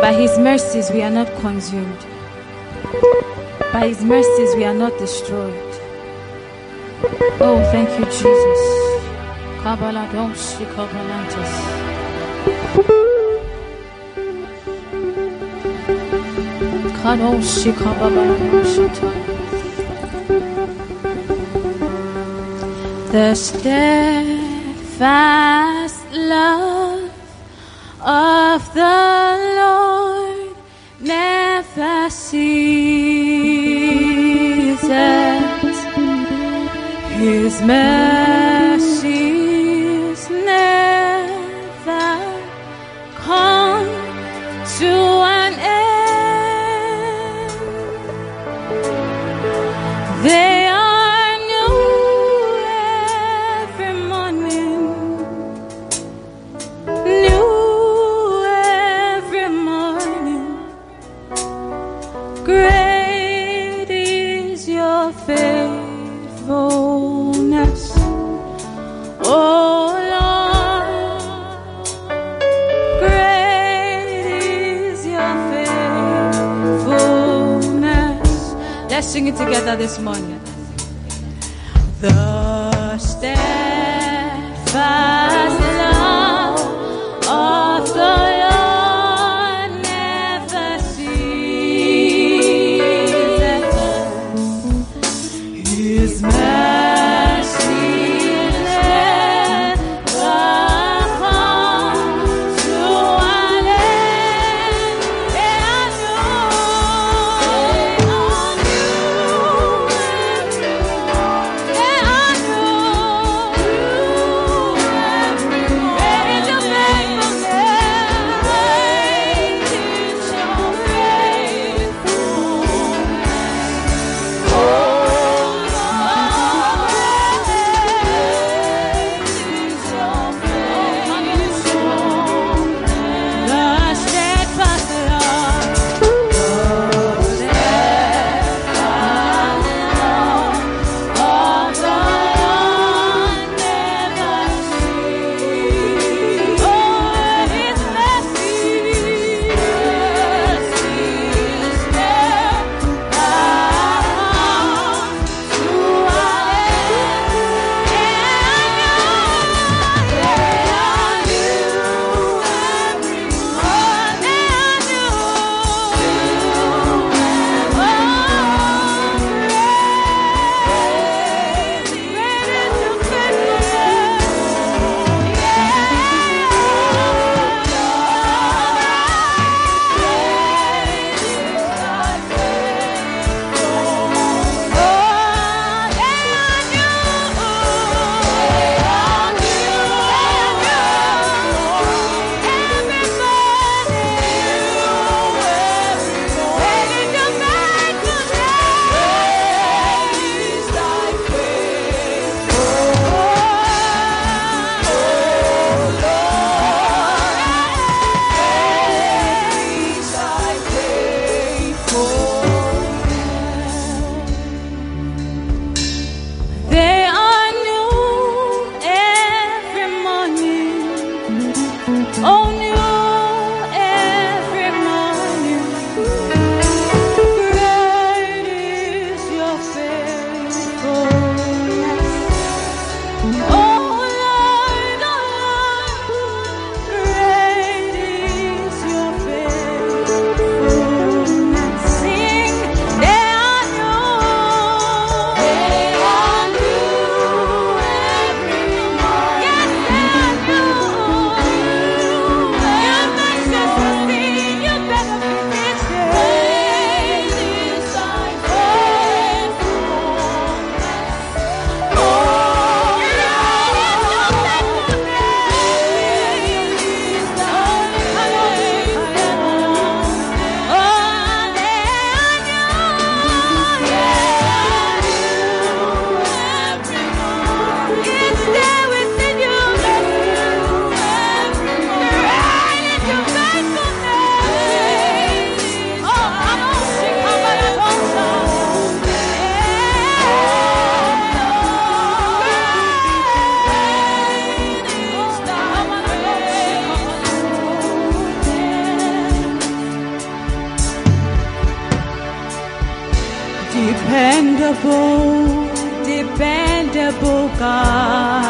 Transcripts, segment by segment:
By his mercies we are not consumed. By his mercies we are not destroyed. Oh, thank you, Jesus. Kabbalah don't speak the steadfast love of the seasons, His mercy. sing it together this morning. Dependable, dependable God.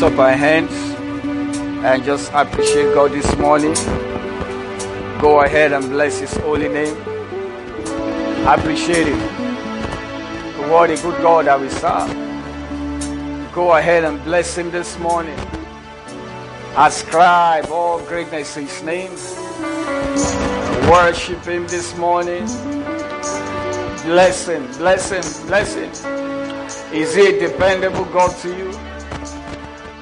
Lift up our hands and just appreciate God this morning. Go ahead and bless His holy name. Appreciate it. What a good God that we serve. Go ahead and bless him this morning. Ascribe all greatness to his name. Worship him this morning. Bless him, bless him, bless him. Is he a dependable God to you?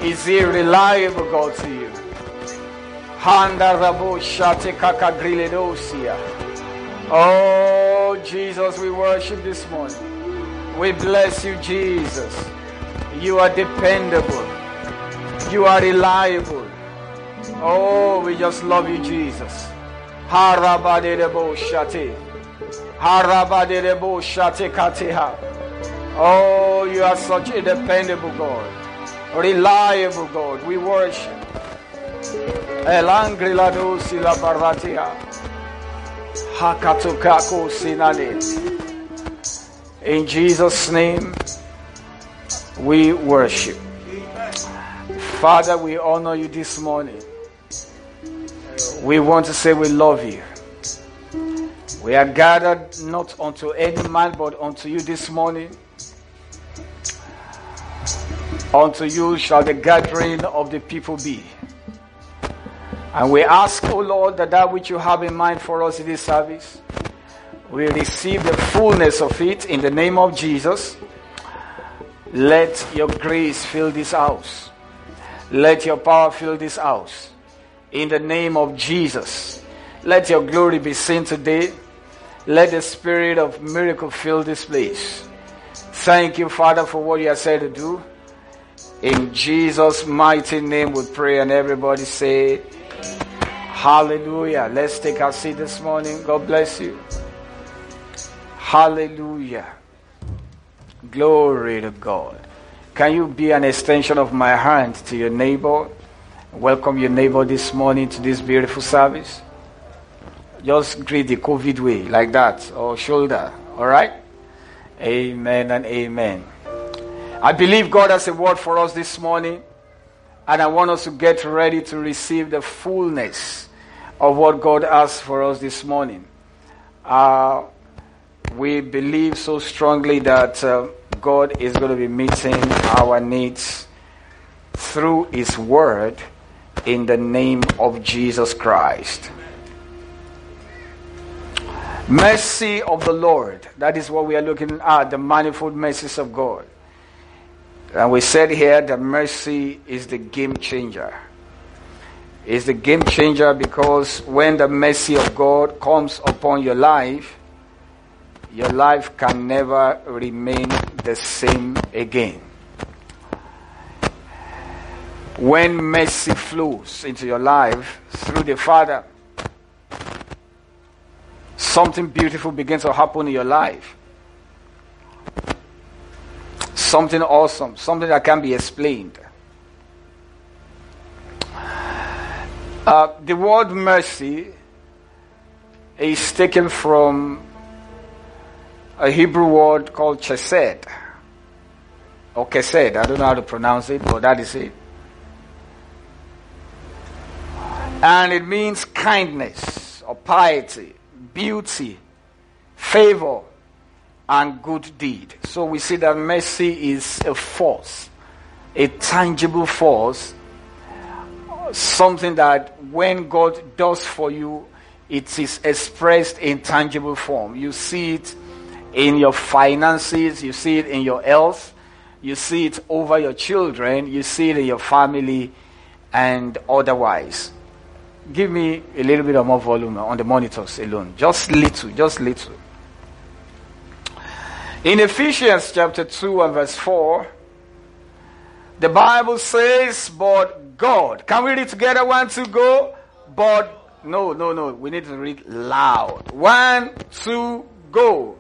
Is he reliable God to you? Handa kaka Oh, Jesus, we worship this morning. We bless you, Jesus. You are dependable. You are reliable. Oh, we just love you, Jesus. Harabadebo shate kateha. Oh, you are such a dependable God. Reliable God. We worship. El angrilado sila baratia. In Jesus' name, we worship. Father, we honor you this morning. We want to say we love you. We are gathered not unto any man, but unto you this morning. Unto you shall the gathering of the people be. And we ask, O Lord, that that which you have in mind for us in this service, we receive the fullness of it in the name of Jesus. Let your grace fill this house. Let your power fill this house. In the name of Jesus. Let your glory be seen today. Let the spirit of miracle fill this place. Thank you, Father, for what you have said to do. In Jesus' mighty name we pray and everybody say, Hallelujah. Let's take our seat this morning. God bless you. Hallelujah. Glory to God. Can you be an extension of my hand to your neighbor? Welcome your neighbor this morning to this beautiful service. Just greet the COVID way, like that, or shoulder. All right? Amen and amen. I believe God has a word for us this morning, and I want us to get ready to receive the fullness of what God has for us this morning. Uh, we believe so strongly that uh, God is going to be meeting our needs through His Word in the name of Jesus Christ. Mercy of the Lord. That is what we are looking at the manifold mercies of God. And we said here that mercy is the game changer is the game changer because when the mercy of God comes upon your life, your life can never remain the same again. When mercy flows into your life through the Father, something beautiful begins to happen in your life. Something awesome, something that can be explained. Uh, the word mercy is taken from a Hebrew word called chesed or kesed. I don't know how to pronounce it, but that is it. And it means kindness or piety, beauty, favor, and good deed. So we see that mercy is a force, a tangible force something that when God does for you, it is expressed in tangible form. You see it in your finances, you see it in your health, you see it over your children, you see it in your family, and otherwise. Give me a little bit of more volume on the monitors alone. Just little, just little. In Ephesians chapter 2 and verse 4, the Bible says, But God. Can we read together? One, two, go. But no, no, no. We need to read loud. One, two, go.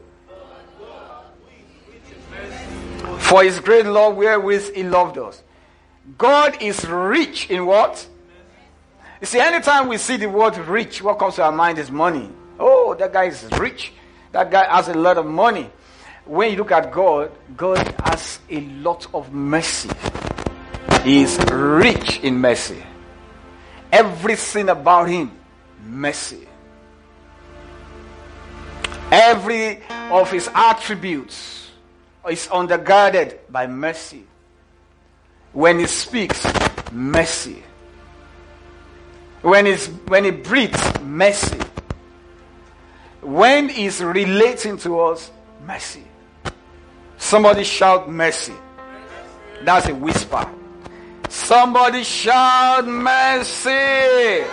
For his great love wherewith he loved us. God is rich in what? You see, anytime we see the word rich, what comes to our mind is money. Oh, that guy is rich. That guy has a lot of money. When you look at God, God has a lot of mercy. He is rich in mercy. Everything about him, mercy. Every of his attributes is undergirded by mercy. When he speaks, mercy. When, he's, when he breathes, mercy. When he's relating to us, mercy. Somebody shout mercy. That's a whisper. Somebody shout mercy.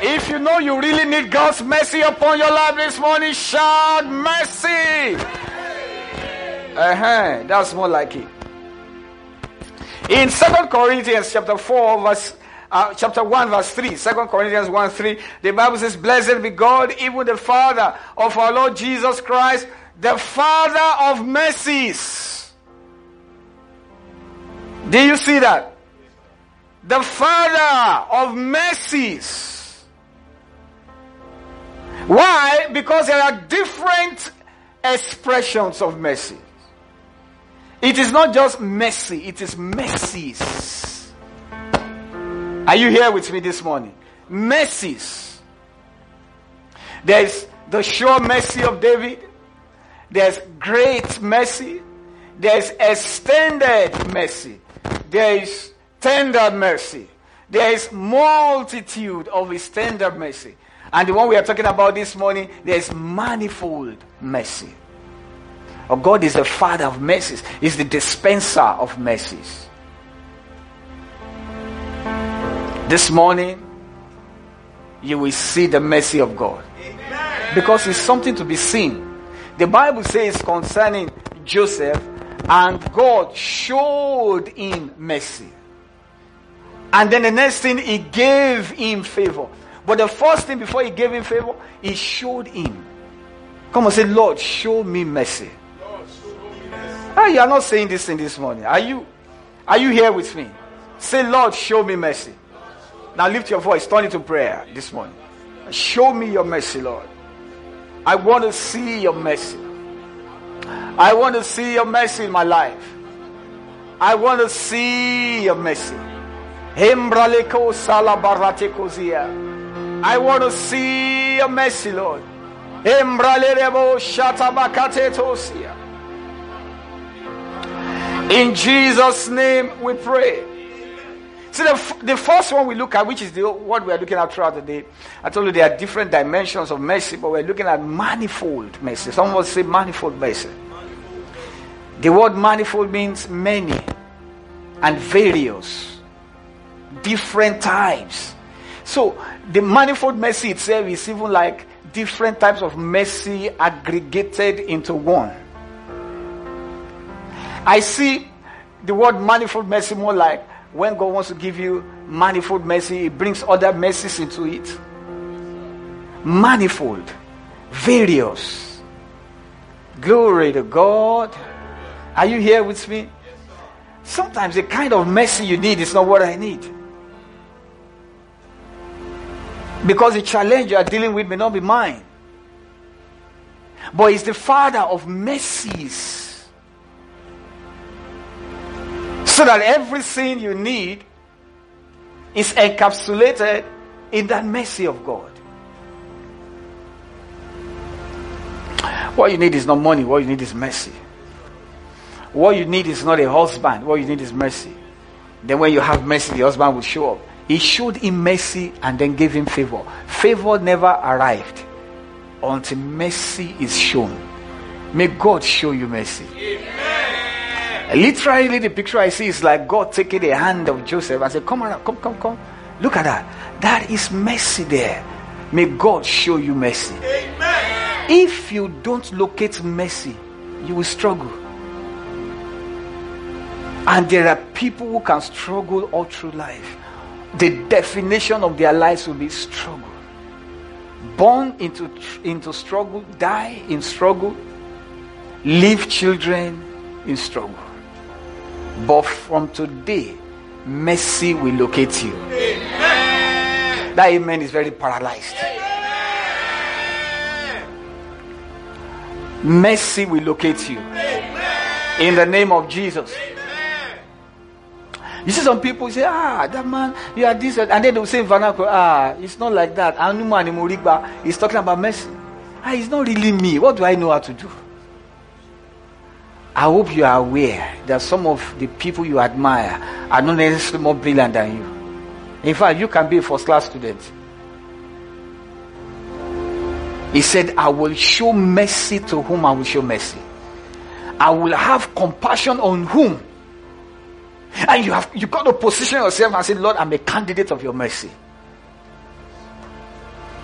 If you know you really need God's mercy upon your life this morning, shout mercy. Uh-huh. That's more like it. In Second Corinthians chapter 4, verse uh, chapter 1, verse 3, 2 Corinthians 1 3, the Bible says, Blessed be God, even the Father of our Lord Jesus Christ, the Father of mercies. Do you see that? The Father of mercies. Why? Because there are different expressions of mercy. It is not just mercy, it is mercies. Are you here with me this morning? Mercies. There's the sure mercy of David. There's great mercy. There's extended mercy. There is tender mercy. There is multitude of his tender mercy. And the one we are talking about this morning, there is manifold mercy. Oh, God is the Father of mercies, is the dispenser of mercies. This morning, you will see the mercy of God. Because it's something to be seen. The Bible says concerning Joseph, and God showed him mercy. And then the next thing, he gave him favor. But the first thing before he gave him favor, he showed him. Come and say, Lord, show me mercy. Ah, you are not saying this thing this morning. Are you? Are you here with me? Say, Lord, show me mercy. Now lift your voice, turn it to prayer this morning. Show me your mercy, Lord. I want to see your mercy. I want to see your mercy in my life. I want to see your mercy. I want to see your mercy, Lord. In Jesus' name we pray. See, the, the first one we look at, which is the, what we are looking at throughout the day, I told you there are different dimensions of mercy, but we're looking at manifold mercy. Some will say manifold mercy. The word manifold means many and various, different types. So the manifold mercy itself is even like different types of mercy aggregated into one. I see the word manifold mercy more like when God wants to give you manifold mercy, He brings other mercies into it. Manifold, various. Glory to God. Are you here with me? Sometimes the kind of mercy you need is not what I need. Because the challenge you are dealing with may not be mine. But it's the Father of mercies. So that everything you need is encapsulated in that mercy of God. What you need is not money, what you need is mercy. What you need is not a husband, what you need is mercy. Then when you have mercy, the husband will show up. He showed him mercy and then gave him favor. Favor never arrived until mercy is shown. May God show you mercy. Amen. Literally, the picture I see is like God taking the hand of Joseph and say, Come on, come, come, come. Look at that. That is mercy there. May God show you mercy. Amen. If you don't locate mercy, you will struggle. And there are people who can struggle all through life the definition of their lives will be struggle. Born into, into struggle, die in struggle, leave children in struggle. But from today, mercy will locate you. Amen. That amen is very paralyzed. Amen. Mercy will locate you. Amen. In the name of Jesus. You see some people say, ah, that man, you are this, and then they will say vernacular, ah, it's not like that. He's talking about mercy. Ah, it's not really me. What do I know how to do? I hope you are aware that some of the people you admire are not necessarily more brilliant than you. In fact, you can be a first class student. He said, I will show mercy to whom I will show mercy. I will have compassion on whom. And you have you got to position yourself and say, Lord, I'm a candidate of your mercy.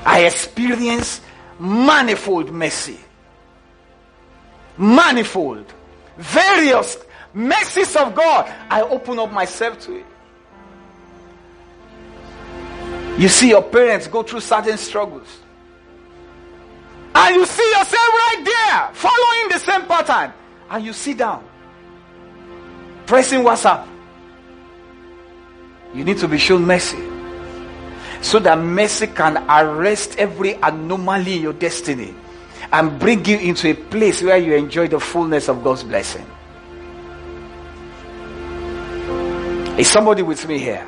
I experience manifold mercy. Manifold. Various mercies of God. I open up myself to it. You see your parents go through certain struggles. And you see yourself right there, following the same pattern. And you sit down, pressing WhatsApp. You need to be shown mercy. So that mercy can arrest every anomaly in your destiny and bring you into a place where you enjoy the fullness of God's blessing. Is somebody with me here?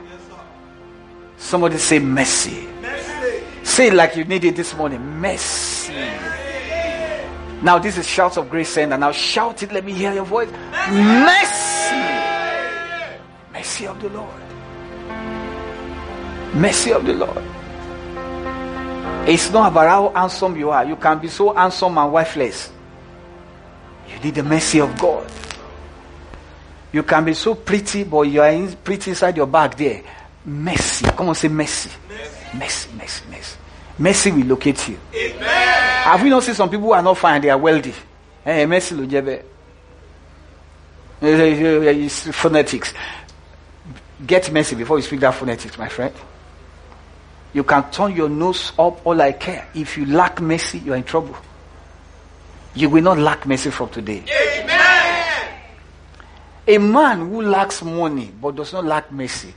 Somebody say mercy. Say it like you need it this morning. Mercy. Now this is shouts of grace and now shout it. Let me hear your voice. Mercy. Mercy of the Lord. Mercy of the Lord. It's not about how handsome you are. You can be so handsome and wifeless. You need the mercy of God. You can be so pretty, but you are in, pretty inside your bag there. Mercy. Come on, say mercy. Mercy, mercy, mercy. Mercy mercy will locate you. Amen. Have we not seen some people who are not fine, they are wealthy? Hey, eh, mercy lojebe. Eh, eh, eh, it's phonetics. Get mercy before you speak that phonetics, my friend. You can turn your nose up all I care. If you lack mercy, you are in trouble. You will not lack mercy from today. Amen. A man who lacks money but does not lack mercy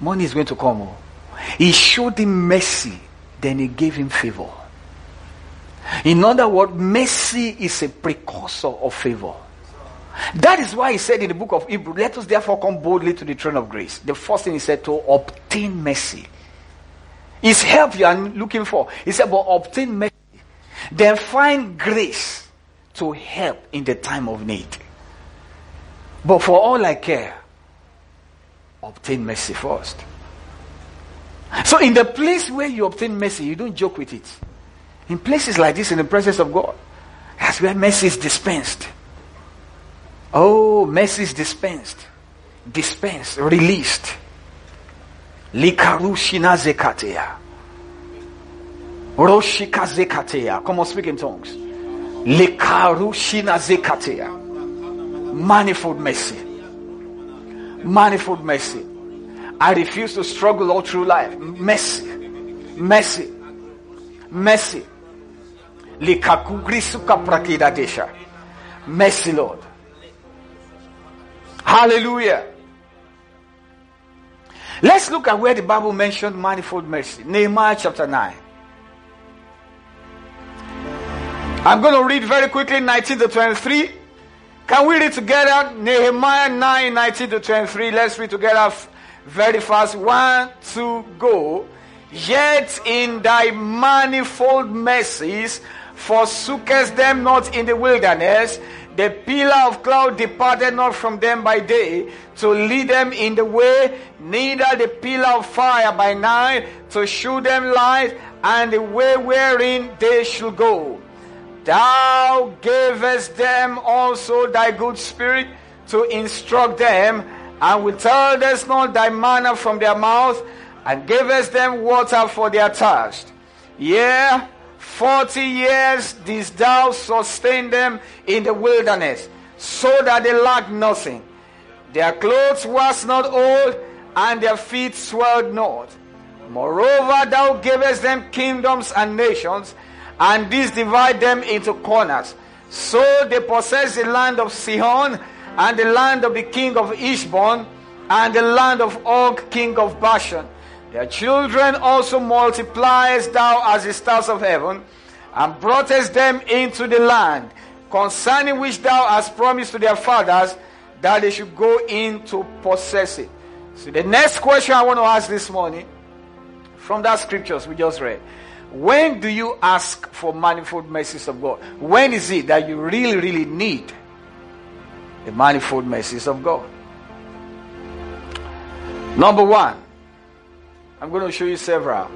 money is going to come. Oh. He showed him mercy, then he gave him favor. In other words, mercy is a precursor of favor. That is why he said in the book of Hebrew, let us therefore come boldly to the throne of grace. The first thing he said to obtain mercy. Is help you are looking for. He said, but obtain mercy. Then find grace to help in the time of need. But for all I care, obtain mercy first. So, in the place where you obtain mercy, you don't joke with it. In places like this, in the presence of God, that's where mercy is dispensed. Oh, mercy is dispensed, dispensed, released. Likarushina zekatea. Roshika zekatea. Come on, speak in tongues. Likarushina zekatea. Manifold mercy manifold mercy. I refuse to struggle all through life. Mercy, mercy, mercy. Mercy, Lord. Hallelujah. Let's look at where the Bible mentioned manifold mercy. Nehemiah chapter 9. I'm going to read very quickly 19 to 23. Can we read together Nehemiah 9 19 to 23? Let's read together very fast. One, two, go. Yet in thy manifold mercies forsookest them not in the wilderness. The pillar of cloud departed not from them by day to lead them in the way, neither the pillar of fire by night to show them light and the way wherein they should go. Thou gavest them also thy good spirit to instruct them, and withheldest not thy manna from their mouth, and gavest them water for their thirst. Yea, forty years didst thou sustain them in the wilderness, so that they lacked nothing. Their clothes was not old, and their feet swelled not. Moreover, thou gavest them kingdoms and nations, and these divide them into corners. So they possess the land of Sihon, and the land of the king of Heshbon, and the land of Og, king of Bashan. Their children also multipliest thou as the stars of heaven, and broughtest them into the land, concerning which thou hast promised to their fathers that they should go in to possess it. So the next question I want to ask this morning, from that scriptures we just read, When do you ask for manifold mercies of God? When is it that you really, really need the manifold mercies of God? Number one, I'm going to show you several.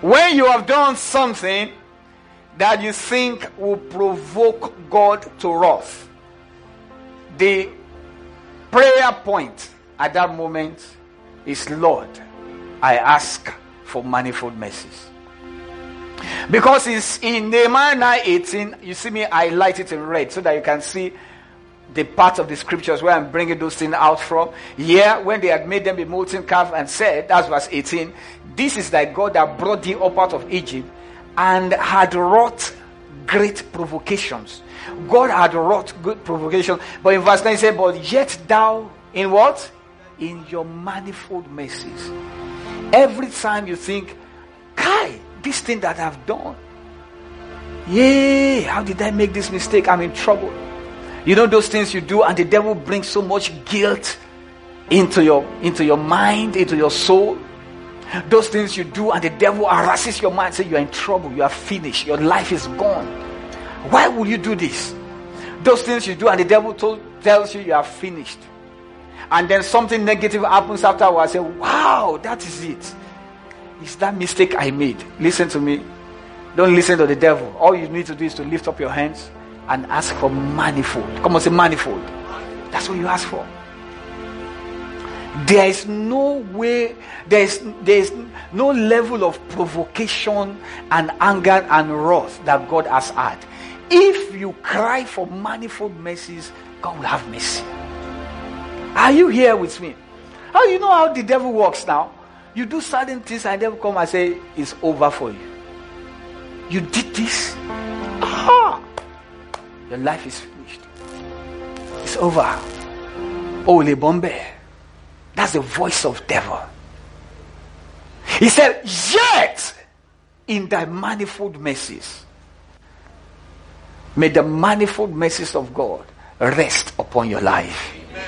When you have done something that you think will provoke God to wrath, the prayer point at that moment is Lord, I ask for manifold mercies. Because it's in Nehemiah 9 18, you see me, I light it in red so that you can see the part of the scriptures where I'm bringing those things out from. Yeah, when they had made them a molten calf and said, that's verse 18, this is that God that brought thee up out of Egypt and had wrought great provocations. God had wrought good provocation. But in verse 9 he said, But yet thou in what? In your manifold mercies. Every time you think, Kai, this thing that I've done. Yay, how did I make this mistake? I'm in trouble. You know those things you do, and the devil brings so much guilt into your into your mind, into your soul. Those things you do, and the devil harasses your mind, say you are in trouble, you are finished, your life is gone. Why will you do this? Those things you do, and the devil told, tells you you are finished. And then something negative happens afterwards. Say, wow, that is it. It's that mistake I made. Listen to me. Don't listen to the devil. All you need to do is to lift up your hands and ask for manifold. Come on, say manifold. That's what you ask for. There is no way, there is, there is no level of provocation and anger and wrath that God has had. If you cry for manifold mercies, God will have mercy. Are you here with me? How you know how the devil works now? You do certain things and devil come and say, It's over for you. You did this. Aha! Your life is finished. It's over. Ole Bombay. That's the voice of devil. He said, Yet in thy manifold mercies, may the manifold mercies of God rest upon your life. Amen.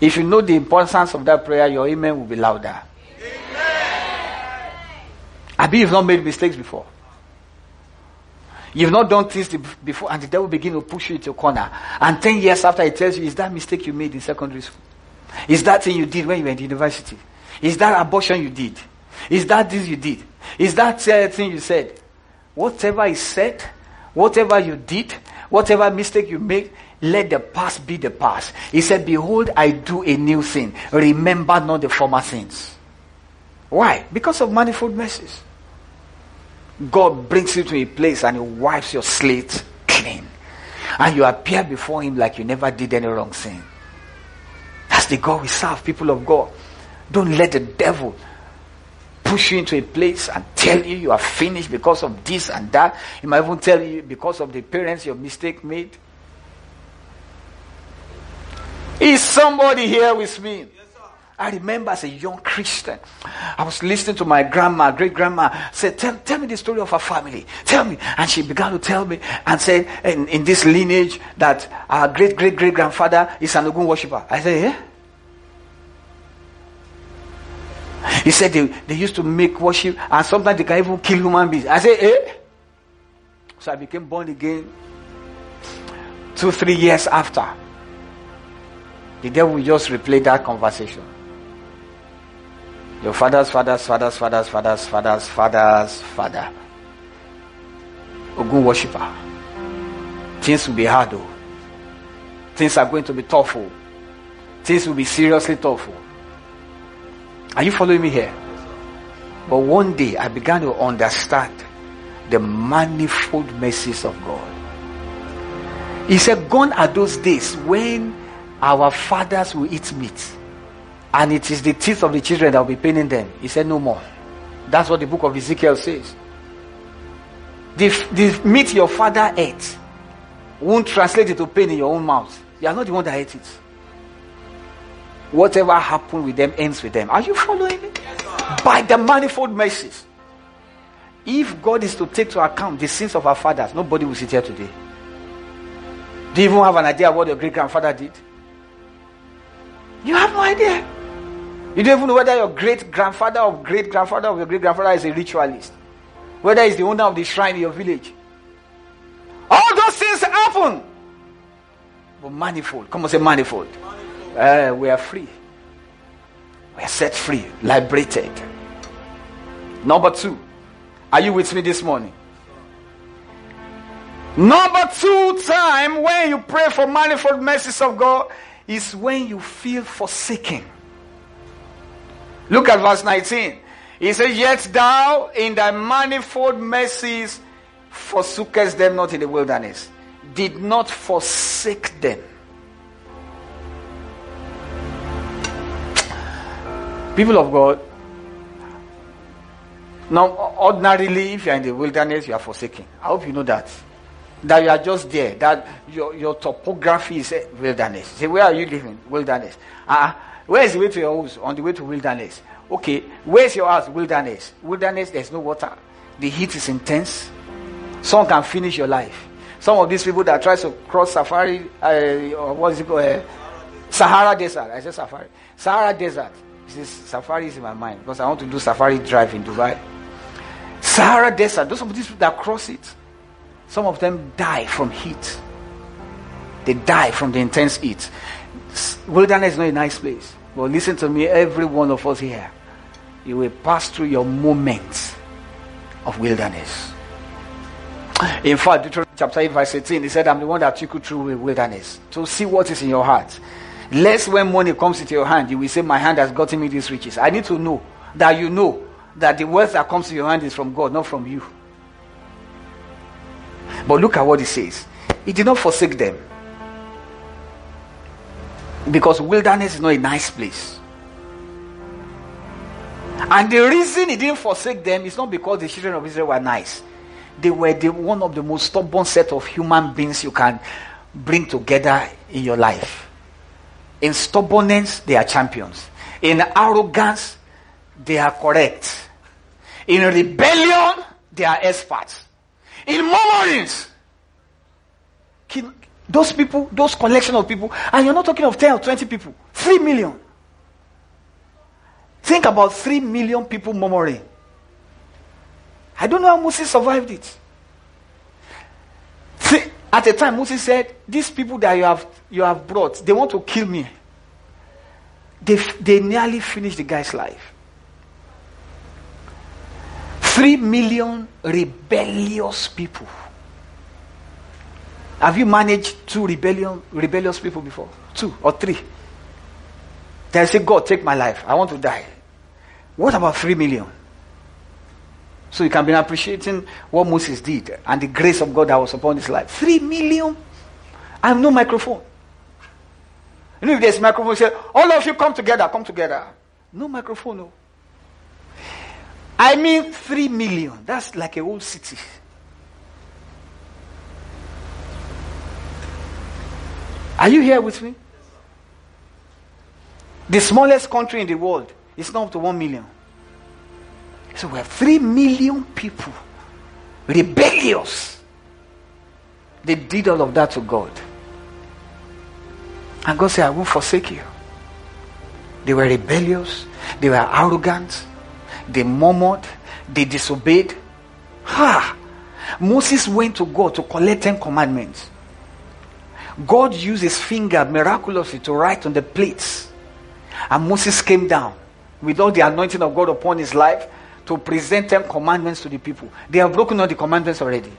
If you know the importance of that prayer, your amen will be louder. Amen. I believe you've not made mistakes before. You've not done things before, and the devil begin to push you into a corner. And 10 years after, he tells you, Is that mistake you made in secondary school? Is that thing you did when you were in university? Is that abortion you did? Is that this you did? Is that uh, thing you said? Whatever is said, whatever you did, whatever mistake you made, let the past be the past. He said, Behold, I do a new thing. Remember not the former things. Why? Because of manifold mercies. God brings you to a place and He wipes your slate clean. And you appear before Him like you never did any wrong thing. That's the God we serve, people of God. Don't let the devil push you into a place and tell you you are finished because of this and that. He might even tell you because of the parents your mistake made. Is somebody here with me? I remember as a young Christian, I was listening to my grandma, great grandma, said, tell, tell me the story of her family. Tell me. And she began to tell me and said, in, in this lineage, that our great great great grandfather is an Ogun worshiper. I said, yeah. He said they, they used to make worship and sometimes they can even kill human beings. I said, eh? So I became born again two, three years after. The devil just replay that conversation. Your father's father's father's father's father's father's father's father. Ogun worshiper. Things will be hard though. Things are going to be tough. Oh. Things will be seriously tough. Oh. Are you following me here? But one day I began to understand the manifold mercies of God. He said, Gone are those days when our fathers will eat meat and it is the teeth of the children that will be paining them. He said, No more. That's what the book of Ezekiel says. The, the meat your father ate won't translate into pain in your own mouth. You are not the one that ate it. Whatever happened with them ends with them. Are you following me? By the manifold mercies. If God is to take to account the sins of our fathers, nobody will sit here today. Do you even have an idea what your great grandfather did? You have no idea. You don't even know whether your great grandfather or great grandfather of your great grandfather is a ritualist, whether he's the owner of the shrine in your village. All those things happen. But manifold. Come on, say manifold. Uh, we are free. We are set free, liberated. Number two. Are you with me this morning? Number two time when you pray for manifold mercies of God is when you feel forsaken. Look at verse 19. He says, Yet thou in thy manifold mercies forsookest them not in the wilderness, did not forsake them. People of God, now ordinarily, if you are in the wilderness, you are forsaken. I hope you know that. That you are just there. That your, your topography is wilderness. Say, where are you living? Wilderness. Uh, where is the way to your house? On the way to wilderness. Okay, where's your house? Wilderness. Wilderness, there's no water. The heat is intense. Some can finish your life. Some of these people that try to cross Safari, uh, or what is it called? Uh, Sahara Desert. I said Safari. Sahara Desert. This Safari is in my mind because I want to do Safari Drive in Dubai. Sahara Desert. Those of these people that cross it, some of them die from heat. They die from the intense heat. Wilderness is not a nice place. But listen to me, every one of us here, you will pass through your moments of wilderness. In fact, Deuteronomy chapter 8, verse 18, he said, I'm the one that took you through the wilderness to see what is in your heart. Lest when money comes into your hand, you will say, My hand has gotten me these riches. I need to know that you know that the wealth that comes to your hand is from God, not from you. But look at what he says. He did not forsake them. Because wilderness is not a nice place. And the reason he didn't forsake them is not because the children of Israel were nice. They were the, one of the most stubborn set of human beings you can bring together in your life. In stubbornness, they are champions. In arrogance, they are correct. In rebellion, they are experts. In murmurings, those people, those collection of people, and you're not talking of 10 or 20 people, 3 million. Think about 3 million people murmuring. I don't know how Moses survived it. See, at the time, Moses said, These people that you have, you have brought, they want to kill me. They, they nearly finished the guy's life. Three million rebellious people. Have you managed two rebellion, rebellious people before? Two or three? They say, God, take my life. I want to die. What about three million? So you can be appreciating what Moses did and the grace of God that was upon his life. Three million? I have no microphone. You know, if there's microphone, say, all of you come together, come together. No microphone, no. I mean, three million. That's like a whole city. Are you here with me? The smallest country in the world is not up to one million. So we have three million people rebellious. They did all of that to God. And God said, I won't forsake you. They were rebellious, they were arrogant, they murmured, they disobeyed. Ha! Moses went to God to collect ten commandments. God used his finger miraculously to write on the plates. And Moses came down with all the anointing of God upon his life to present ten commandments to the people. They have broken all the commandments already.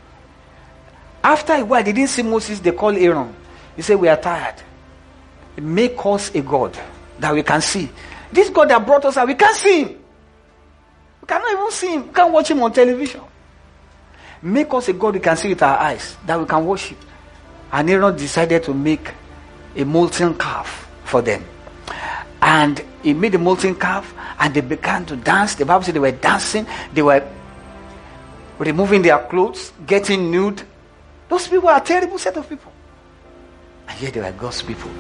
After a while, they didn't see Moses, they called Aaron. He said, We are tired. Make us a God that we can see. This God that brought us out, we can't see him. We cannot even see him. We can't watch him on television. Make us a God we can see with our eyes, that we can worship. And Aaron decided to make a molten calf for them. And he made a molten calf and they began to dance. The Bible said they were dancing, they were removing their clothes, getting nude. Those people are a terrible set of people. And yet they were God's people.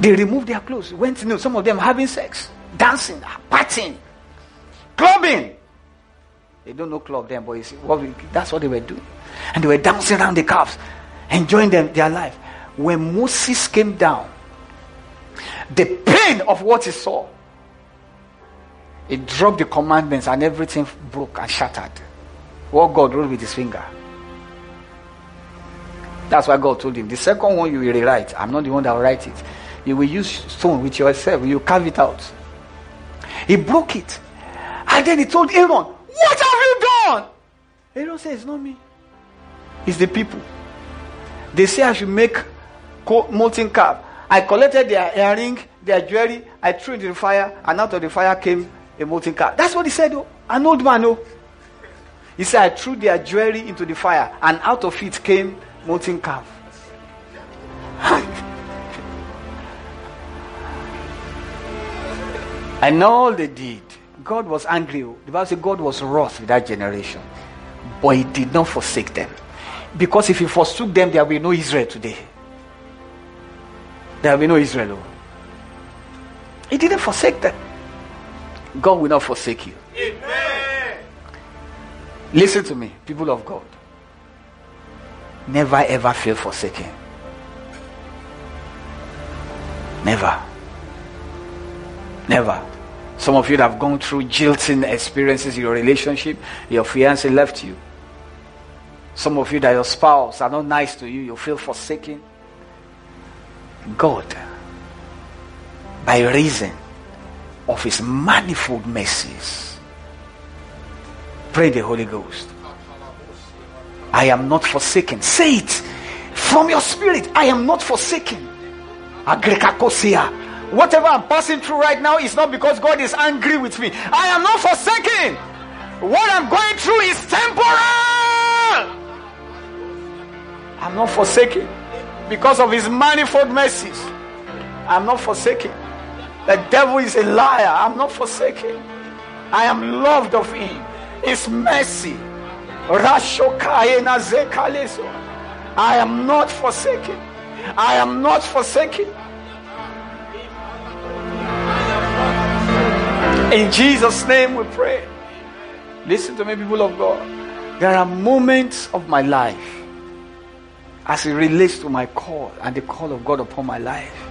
They removed their clothes, went nude, some of them having sex, dancing, partying, clubbing. They don't know club then, but you see, what we, that's what they were doing. And they were dancing around the calves enjoying them, their life. When Moses came down, the pain of what he saw He dropped the commandments and everything broke and shattered. What God wrote with his finger. That's why God told him. The second one you will rewrite. I'm not the one that will write it. You will use stone with yourself. You carve it out. He broke it. And then he told Aaron, What have you done? Aaron says, It's not me. It's the people. They say I should make molten calf. I collected their earring, their jewelry, I threw it in the fire, and out of the fire came a molten calf. That's what he said, oh. An old man, oh. He said, I threw their jewelry into the fire, and out of it came molten calf. and all they did, God was angry. Oh. The Bible says God was wroth with that generation, but He did not forsake them. Because if He forsook them, there will be no Israel today. There will be no Israel. Oh. He didn't forsake them. God will not forsake you. Amen. Listen to me, people of God. Never ever feel forsaken. Never. Never. Some of you have gone through jilting experiences in your relationship. Your fiance left you. Some of you that your spouse are not nice to you, you feel forsaken. God, by reason of his manifold mercies, pray the Holy Ghost. I am not forsaken. Say it from your spirit. I am not forsaken. Whatever I'm passing through right now is not because God is angry with me. I am not forsaken. What I'm going through is temporal. I'm not forsaken because of his manifold mercies. I'm not forsaken. The devil is a liar. I'm not forsaken. I am loved of him. His mercy I am not forsaken. I am not forsaken. In Jesus' name we pray. Listen to me, people of God. There are moments of my life as it relates to my call and the call of God upon my life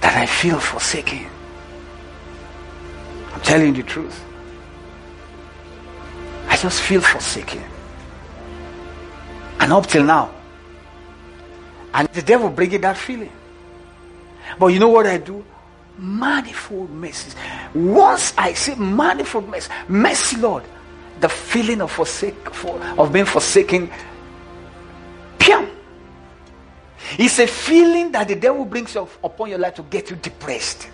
that I feel forsaken. I'm telling you the truth. I just feel forsaken. And up till now. And the devil bringing that feeling. But you know what I do? Manifold mercies. Once I say manifold mercy, mercy, Lord, the feeling of forsake for, of being forsaken, It's a feeling that the devil brings upon your life to get you depressed.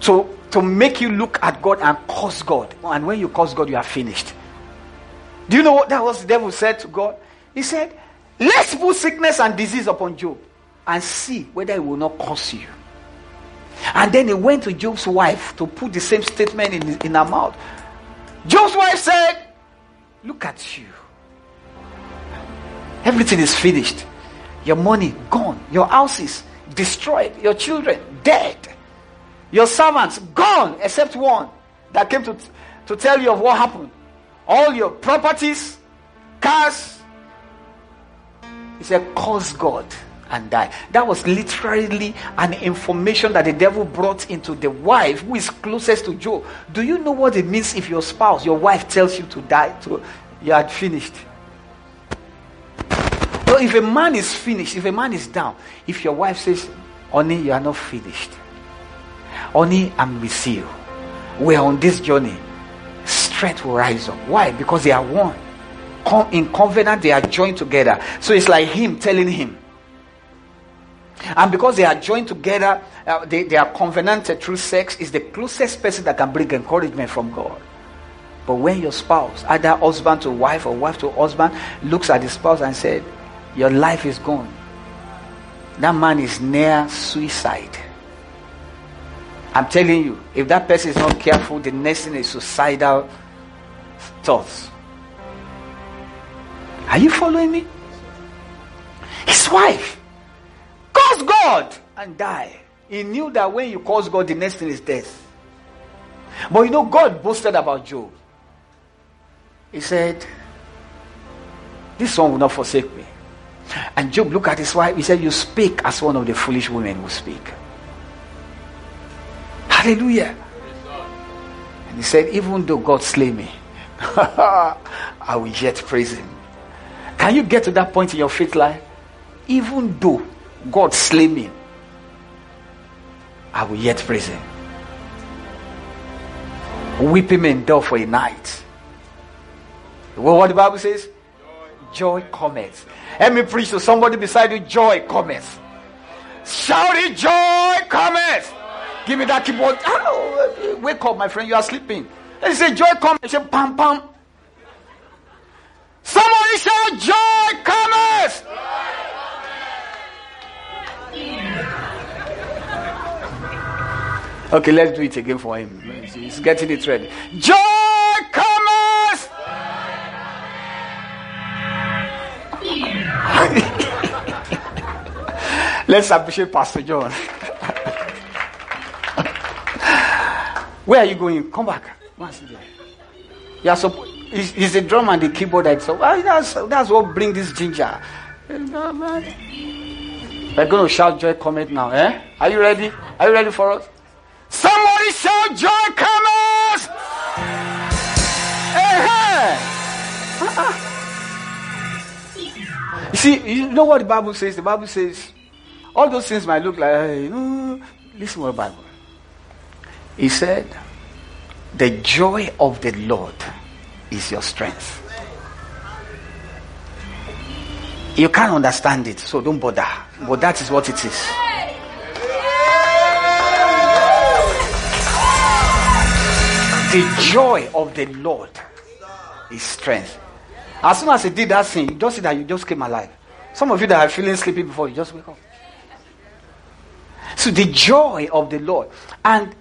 So to make you look at God and curse God. And when you curse God, you are finished. Do you know what that was the devil said to God? He said, Let's put sickness and disease upon Job and see whether it will not curse you. And then he went to Job's wife to put the same statement in, in her mouth. Job's wife said, Look at you. Everything is finished. Your money gone. Your houses destroyed. Your children dead. Your servants gone, except one that came to, to tell you of what happened. All your properties, cars. He said, Curse God and die. That was literally an information that the devil brought into the wife who is closest to Job. Do you know what it means if your spouse, your wife, tells you to die? To, you had finished. So if a man is finished, if a man is down, if your wife says, Honey, you are not finished. Only I'm with you. We're on this journey. Strength will rise up. Why? Because they are one. In covenant, they are joined together. So it's like him telling him. And because they are joined together, uh, they, they are covenanted through sex, is the closest person that can bring encouragement from God. But when your spouse, either husband to wife or wife to husband, looks at the spouse and said, Your life is gone. That man is near suicide. I'm telling you, if that person is not careful, the next thing is suicidal thoughts. Are you following me? His wife caused God and die. He knew that when you cause God, the next thing is death. But you know, God boasted about Job. He said, This one will not forsake me. And Job looked at his wife. He said, You speak as one of the foolish women who speak. Hallelujah. And he said, Even though God slay me, I will yet praise him. Can you get to that point in your faith life? Even though God slay me, I will yet praise him. Weeping may endure for a night. Well, what the Bible says? Joy, cometh. Let me preach to somebody beside you. Joy cometh. Shout it, joy cometh. Give me that keyboard. Oh, wake up, my friend. You are sleeping. Let say joy cometh. Say pam pam. Somebody shout joy cometh. Okay, let's do it again for him. He's getting it ready. Joy cometh. let's appreciate Pastor John. Where are you going? Come back. You are supposed. It's, the drum and the keyboard so well, that's that's what bring this ginger. We're going to shout joy comment now, eh? Are you ready? Are you ready for us? Somebody shout joy comers! Hey, uh-uh. You see, you know what the Bible says? The Bible says all those things might look like, hey, know, listen to the Bible. He said, The joy of the Lord is your strength. You can't understand it, so don't bother. But that is what it is. The joy of the Lord is strength. As soon as he did that thing, you just see that you just came alive. Some of you that are feeling sleepy before, you just wake up. So the joy of the Lord. And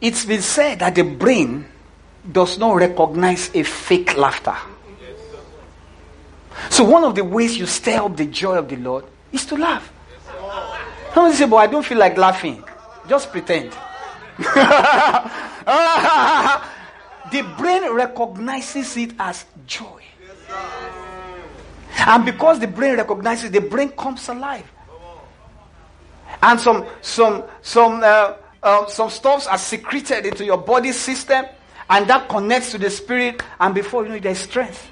it's been said that the brain does not recognize a fake laughter. So one of the ways you stir up the joy of the Lord is to laugh. Somebody say, but I don't feel like laughing. Just pretend. the brain recognizes it as joy. And because the brain recognizes, the brain comes alive. And some some some uh, uh, some stuffs are secreted into your body system, and that connects to the spirit, and before you know, there's strength.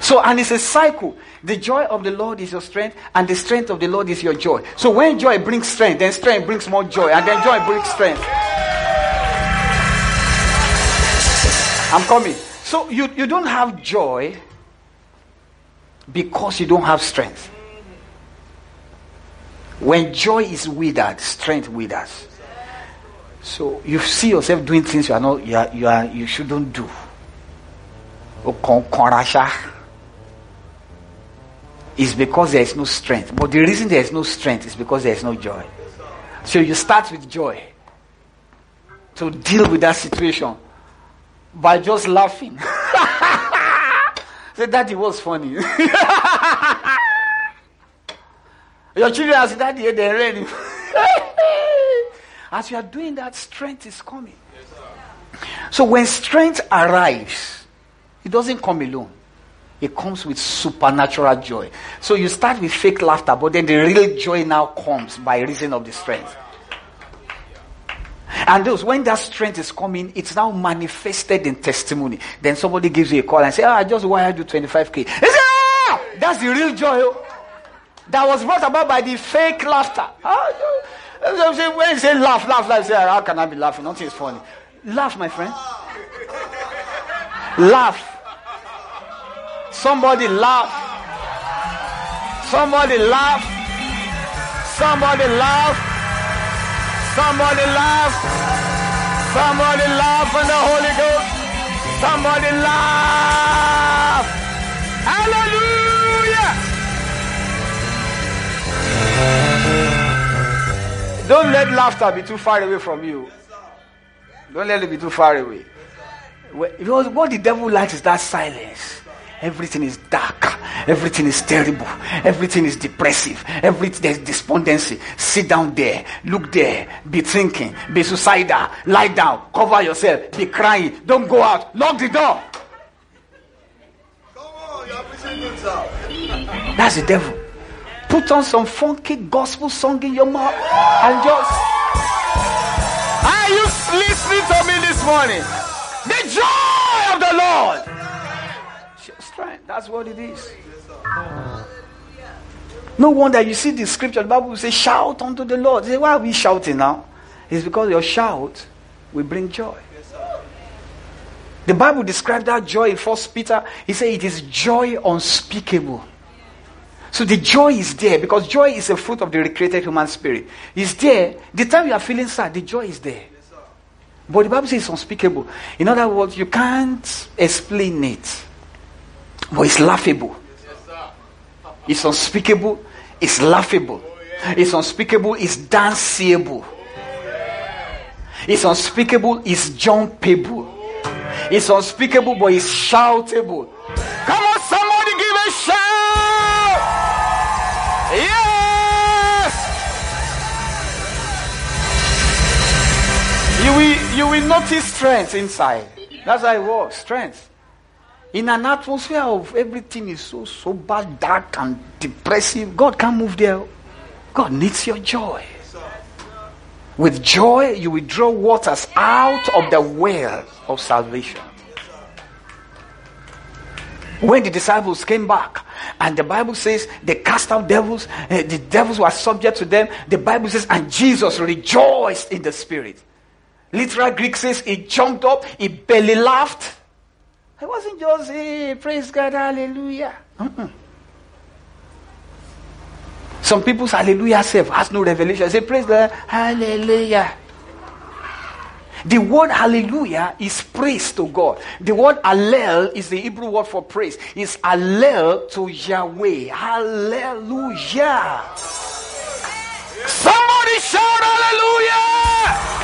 So, and it's a cycle. The joy of the Lord is your strength, and the strength of the Lord is your joy. So, when joy brings strength, then strength brings more joy, and then joy brings strength. I'm coming. So, you, you don't have joy because you don't have strength. When joy is withered, strength withers. So you see yourself doing things you are not you are, you, are, you shouldn't do. It's because there is no strength. But the reason there is no strength is because there is no joy. So you start with joy to deal with that situation by just laughing. Say, Daddy was funny. Your children are that day they're ready. As you are doing that, strength is coming. so when strength arrives, it doesn't come alone. It comes with supernatural joy. So you start with fake laughter, but then the real joy now comes by reason of the strength. And those, when that strength is coming, it's now manifested in testimony. Then somebody gives you a call and say, oh, I just wired you 25k. He say, ah, that's the real joy that was brought about by the fake laughter. When you say laugh, laugh, laugh, say, how can I be laughing? Nothing is funny. Laugh, my friend. laugh. Somebody laugh. Somebody laugh. Somebody laugh. Somebody laugh. Somebody laugh in the Holy Ghost. Somebody laugh. Hallelujah. Don't let laughter be too far away from you. Don't let it be too far away. Because what the devil likes is that silence. Everything is dark. Everything is terrible. Everything is depressive. Everything there's despondency. Sit down there. Look there. Be thinking. Be suicidal. Lie down. Cover yourself. Be crying. Don't go out. Lock the door. Come on, you're That's the devil. Put on some funky gospel song in your mouth and just. Are you listening to me this morning. The joy of the Lord. That's what it is. No wonder you see the scripture, the Bible will say, shout unto the Lord. You say, why are we shouting now? It's because your shout will bring joy. The Bible describes that joy in First Peter. He said it is joy unspeakable. So the joy is there because joy is a fruit of the recreated human spirit. It's there. The time you are feeling sad, the joy is there. But the Bible says it's unspeakable. In other words, you can't explain it. But it's laughable. It's unspeakable. It's laughable. It's unspeakable. It's danceable. It's unspeakable. It's jumpable. It's unspeakable, but it's shoutable. Come on, somebody give a shout! Yes! You will, you will notice strength inside. That's how it works. Strength. In an atmosphere of everything is so sober, dark, and depressive, God can't move there. God needs your joy. With joy, you will draw waters out of the well of salvation. When the disciples came back, and the Bible says they cast out devils, uh, the devils were subject to them. The Bible says, and Jesus rejoiced in the spirit. Literal Greek says he jumped up, he belly laughed. It wasn't just, hey, praise God, hallelujah. Mm-mm. Some people's hallelujah self has no revelation. I Say, praise God, hallelujah. The word hallelujah is praise to God. The word allel is the Hebrew word for praise. It's allel to Yahweh. Hallelujah. Somebody shout hallelujah.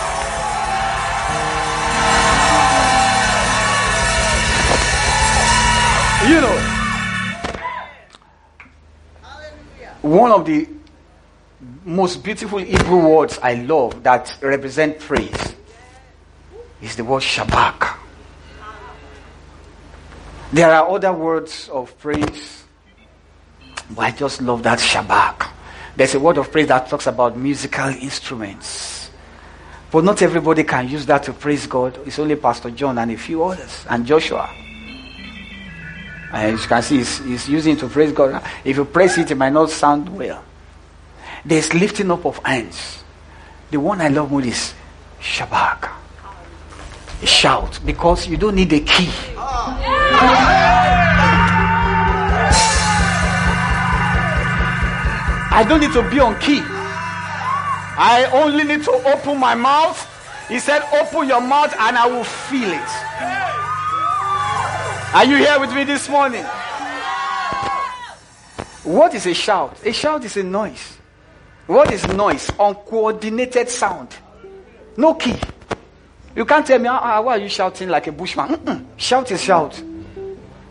You know, one of the most beautiful Hebrew words I love that represent praise is the word Shabach. There are other words of praise, but I just love that Shabach. There's a word of praise that talks about musical instruments. But not everybody can use that to praise God. It's only Pastor John and a few others, and Joshua. Uh, As you can see, he's, he's using to praise God. If you praise it, it might not sound well. There's lifting up of hands. The one I love most is Shabach. Shout, because you don't need a key. I don't need to be on key. I only need to open my mouth. He said, Open your mouth and I will feel it. Are you here with me this morning? What is a shout? A shout is a noise. What is noise? Uncoordinated sound. No key. You can't tell me, ah, why are you shouting like a bushman? Mm-mm. Shout is shout.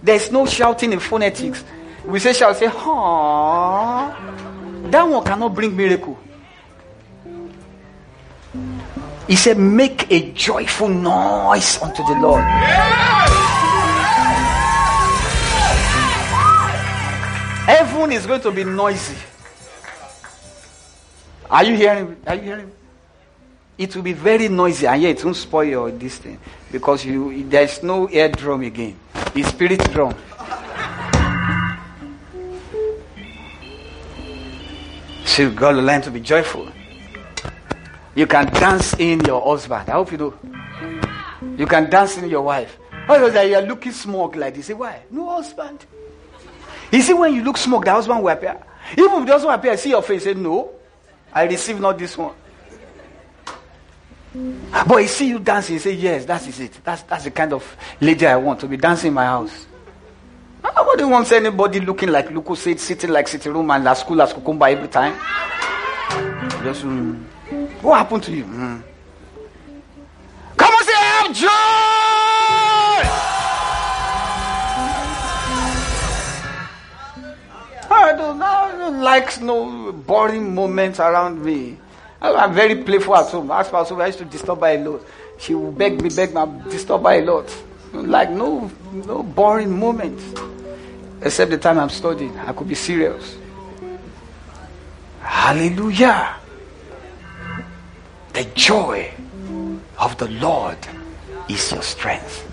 There's no shouting in phonetics. We say shout, say, ha. That one cannot bring miracle. He said, make a joyful noise unto the Lord. Heaven is going to be noisy. Are you hearing? Are you hearing? It will be very noisy, and yet it won't spoil your this thing because you there's no air drum again. It's spirit drum. So got to learn to be joyful. You can dance in your husband. I hope you know. You can dance in your wife. Oh, you are looking smug like this. Why? No husband. You see, when you look smoke, the husband will appear. Even if it doesn't appear, I see your face. Say, no, I receive not this one. But he see you dancing, he say, yes, that is it. That's, that's the kind of lady I want to be dancing in my house. Nobody wants anybody looking like Luko said, sitting like sitting room and at school as cucumber every time. Just, mm, what happened to you? Mm. Come on, say, I have joy! I don't like no boring moments around me. I'm very playful at home. As for I used to disturb her a lot. She would beg me, beg me, disturb her a lot. Like no, no boring moments. Except the time I'm studying, I could be serious. Hallelujah. The joy of the Lord is your strength.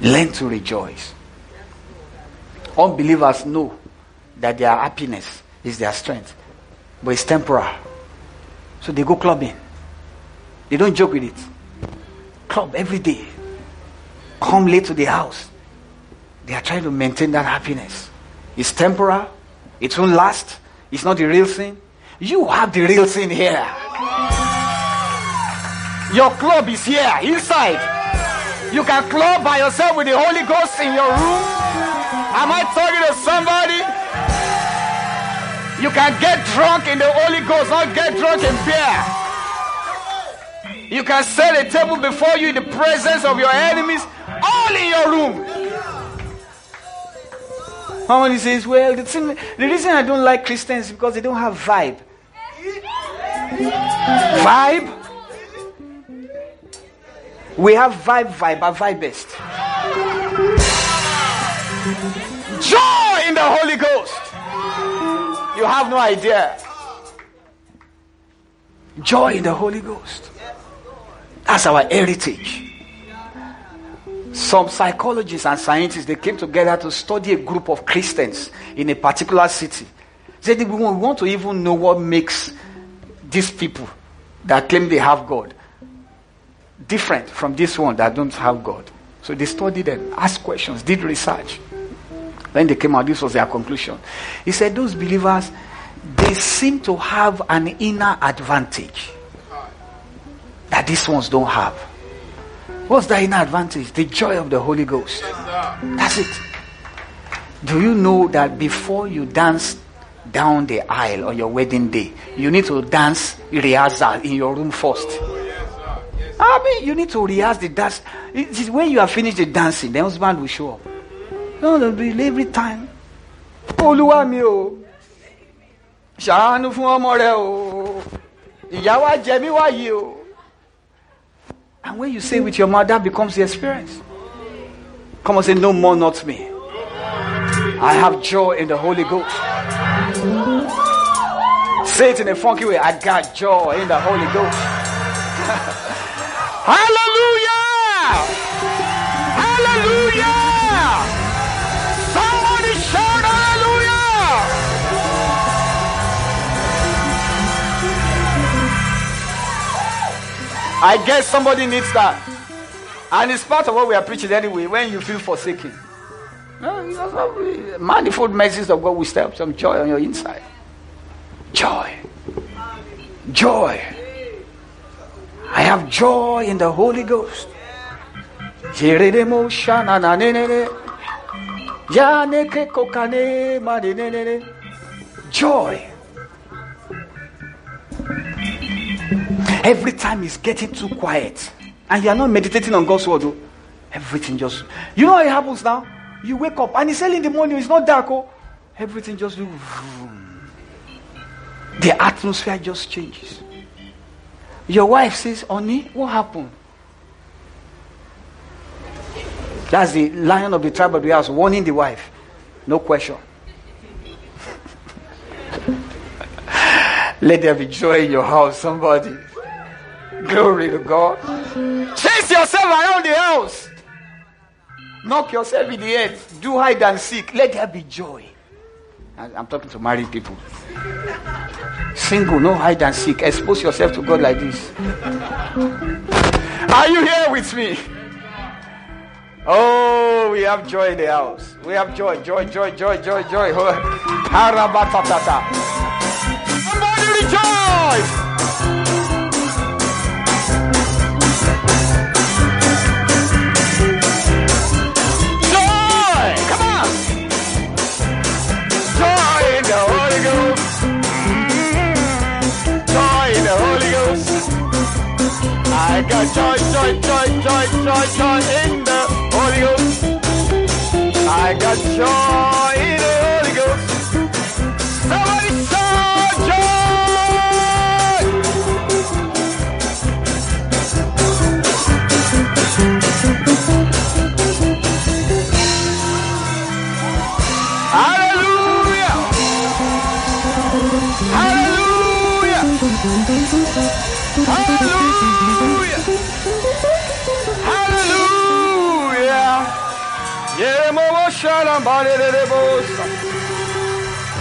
Learn to rejoice. Unbelievers know that their happiness is their strength, but it's temporal. So they go clubbing. They don't joke with it. Club every day. Come late to the house. They are trying to maintain that happiness. It's temporal. It won't last. It's not the real thing. You have the real thing here. Your club is here, inside. You can club by yourself with the Holy Ghost in your room. Am I talking to somebody? You can get drunk in the Holy Ghost, not get drunk in beer. You can set a table before you in the presence of your enemies, all in your room. Somebody says, Well, the, thing, the reason I don't like Christians is because they don't have vibe. Vibe? We have vibe, vibe, but vibe best. Joy in the Holy Ghost. You have no idea. Joy in the Holy Ghost. That's our heritage. Some psychologists and scientists they came together to study a group of Christians in a particular city. They said we want to even know what makes these people that claim they have God different from this one that don't have God. So they studied them, asked questions, did research. When they came out, this was their conclusion. He said those believers they seem to have an inner advantage that these ones don't have. What's that inner advantage? The joy of the Holy Ghost. That's it. Do you know that before you dance down the aisle on your wedding day, you need to dance rehearsal in your room first? I mean, you need to rehearse the dance. It is when you have finished the dancing, the husband will show up. No, they'll be every time. Olúwa mi o. Ṣàánú fún ọmọ rẹ o. Ìyá wa jẹ mí wáyé o. And when you say with your mother becomes the experience. Come on, say, no more, not me. I have joy in the Holy Ghost. Say it in a funky way. I got joy in the Holy Ghost. Hallelujah! I guess somebody needs that. And it's part of what we are preaching anyway when you feel forsaken. No, manifold mercies of God will stir up some joy on your inside. Joy. Joy. I have joy in the Holy Ghost. Joy. Every time it's getting too quiet and you are not meditating on God's word, oh, everything just. You know what happens now? You wake up and it's early in the morning, it's not dark, oh, everything just vroom. The atmosphere just changes. Your wife says, Honey, what happened? That's the lion of the tribe of the house warning the wife. No question. Let there be joy in your house, somebody. Glory to God. Chase yourself around the house. Knock yourself in the head. Do hide and seek. Let there be joy. I'm talking to married people. Single, no hide and seek. Expose yourself to God like this. Are you here with me? Oh, we have joy in the house. We have joy, joy, joy, joy, joy, joy. Somebody rejoice! Got joy, joy, joy, joy, joy, joy in the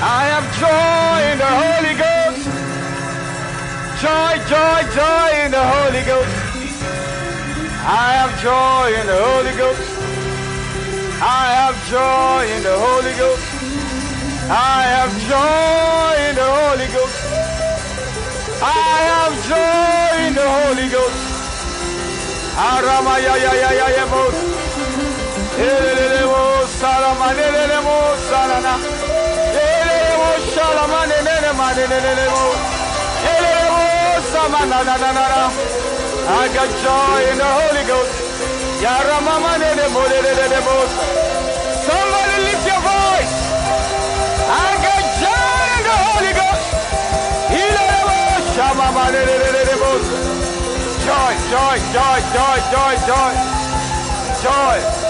I have joy in the Holy Ghost. Joy, joy, joy in the Holy Ghost. I have joy in the Holy Ghost. I have joy in the Holy Ghost. I have joy in the Holy Ghost. I have joy in the Holy Ghost. Aramaya ya ya ya ya mo. I got joy in the Holy Ghost. Yaramamanelemo. Somebody lift your voice. I got joy in the Holy Ghost. Elemo Samamanelemo. Joy, joy, joy, joy, joy, joy. Joy.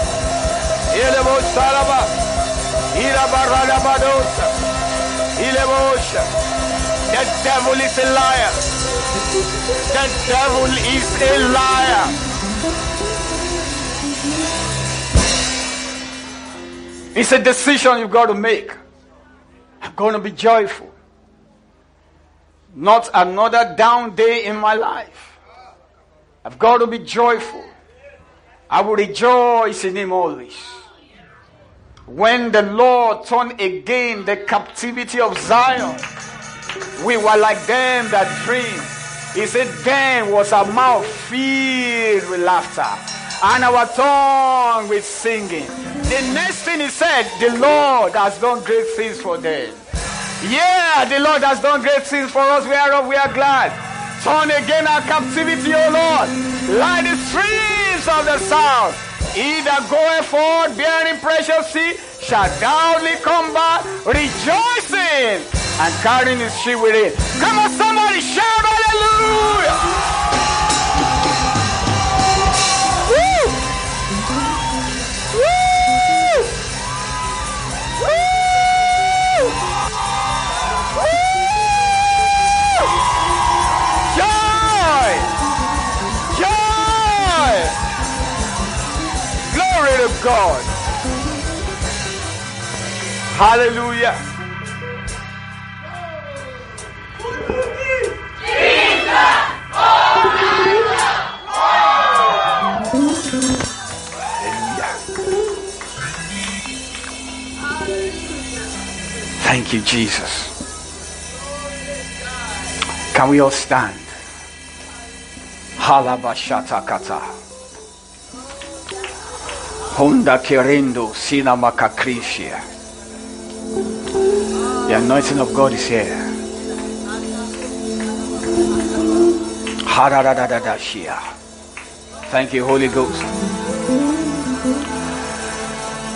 Ilebosha. The devil is a liar. The devil is a liar. It's a decision you've got to make. I'm going to be joyful. Not another down day in my life. I've got to be joyful. I will rejoice in Him always. When the Lord turned again the captivity of Zion, we were like them that dream. He said, Then was our mouth filled with laughter and our tongue with singing. The next thing he said, The Lord has done great things for them. Yeah, the Lord has done great things for us, We whereof we are glad. Turn again our captivity, O Lord, like the streams of the south. He that goeth forth bearing precious seed shall doubly come back rejoicing and carrying his sheep with it. Come on, somebody shout hallelujah! God. Hallelujah. Thank you, Jesus. Can we all stand? Halabashatakata. Honda Kerendo Sina Makakrishia. The anointing of God is here. Haradadadashia. Thank you, Holy Ghost.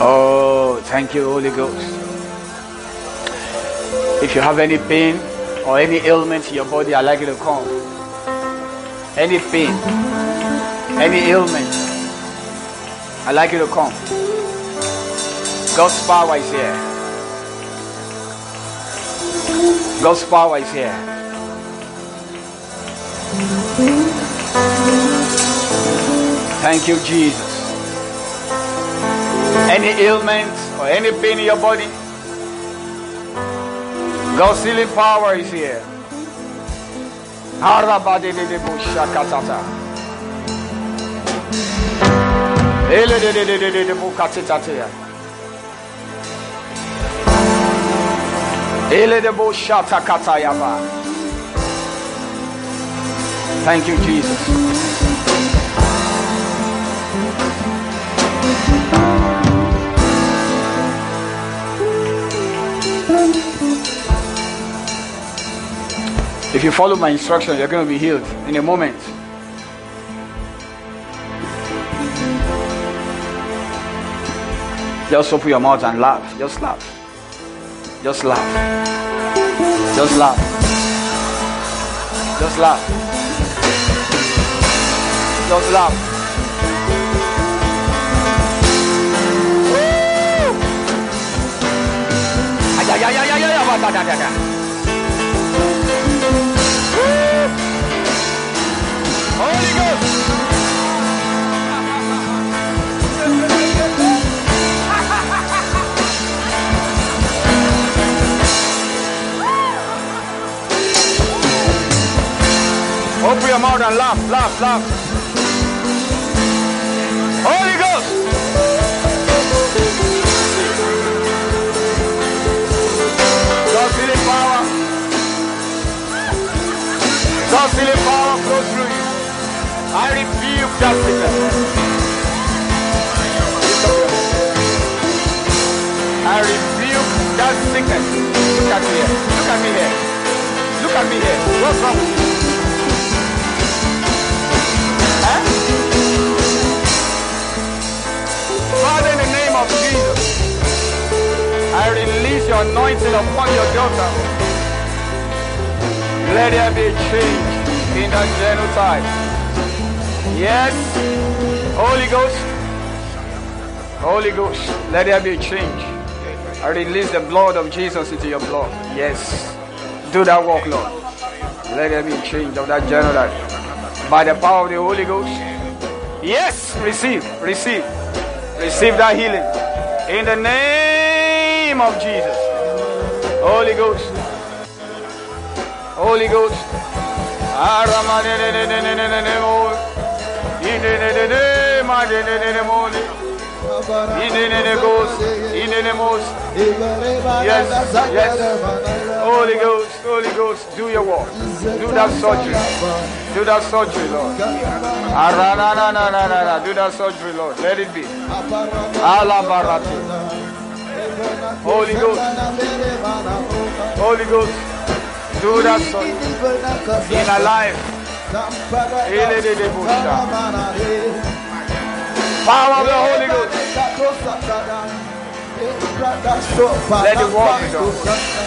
Oh, thank you, Holy Ghost. If you have any pain or any ailment in your body, I'd like you to come. Any pain, any ailment, I'd like you to come. God's power is here. God's power is here. Thank you, Jesus. Any ailment or any pain in your body, God's healing power is here. De de de de de de bukati de. Thank you, Jesus. If you follow my instructions, you're going to be healed in a moment. Just open your mouth and laugh. Just laugh. Just laugh. Just laugh. Just laugh. Just laugh. Yeah, yeah, yeah, yeah, yeah, yeah, yeah, yeah. Holy Ghost! Open your mouth and laugh, laugh, laugh. Holy Ghost. God's healing power. God's healing power flows through you. I rebuke that sickness. I rebuke that sickness. Look at me here. Look at me here. Look at me here. What's wrong with you? Of Jesus, I release your anointing upon your daughter. Let there be a change in that genotype. Yes, Holy Ghost, Holy Ghost, let there be a change. I release the blood of Jesus into your blood. Yes, do that work, Lord. Let there be a change of that genotype by the power of the Holy Ghost. Yes, receive, receive, receive that healing in the name of Jesus. Holy Ghost, Holy Ghost. Yes, yes. Holy Ghost, Holy Ghost, do your work. Do that surgery. Do that surgery, Lord. Do that surgery, Lord. Let it be. Holy Ghost. Holy Ghost. Do that surgery. In a life. Power of the Holy Ghost. Let it walk with us.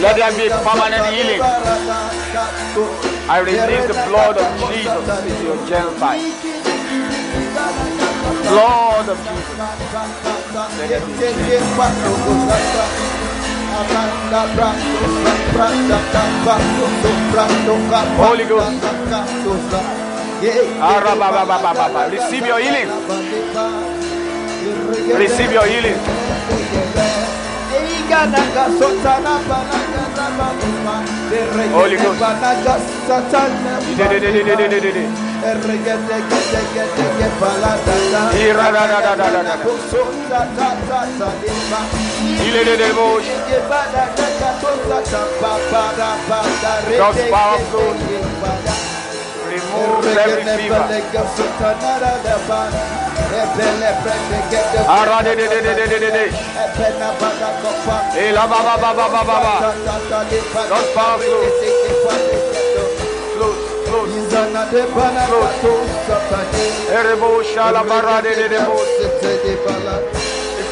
Let there be permanent healing. I release the blood of Jesus into your genotype. Blood of Jesus. Let there be Holy Ghost. Receive your healing. Receive your healing. Holy Ghost. God's power flows. Remove every fever.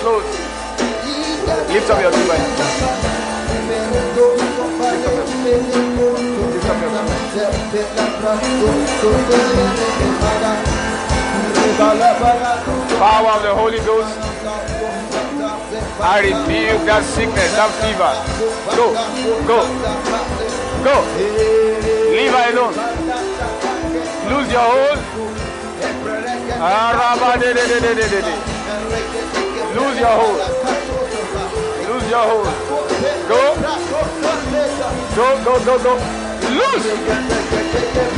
Flows. Lift up your two. Lift up your two hands. Power of the Holy Ghost. I rebuke that sickness, that fever. Go, go, go. Leave her alone. Lose your hold. Lose your hold. Lose your hold. Go. Go, go, go, go. Lose.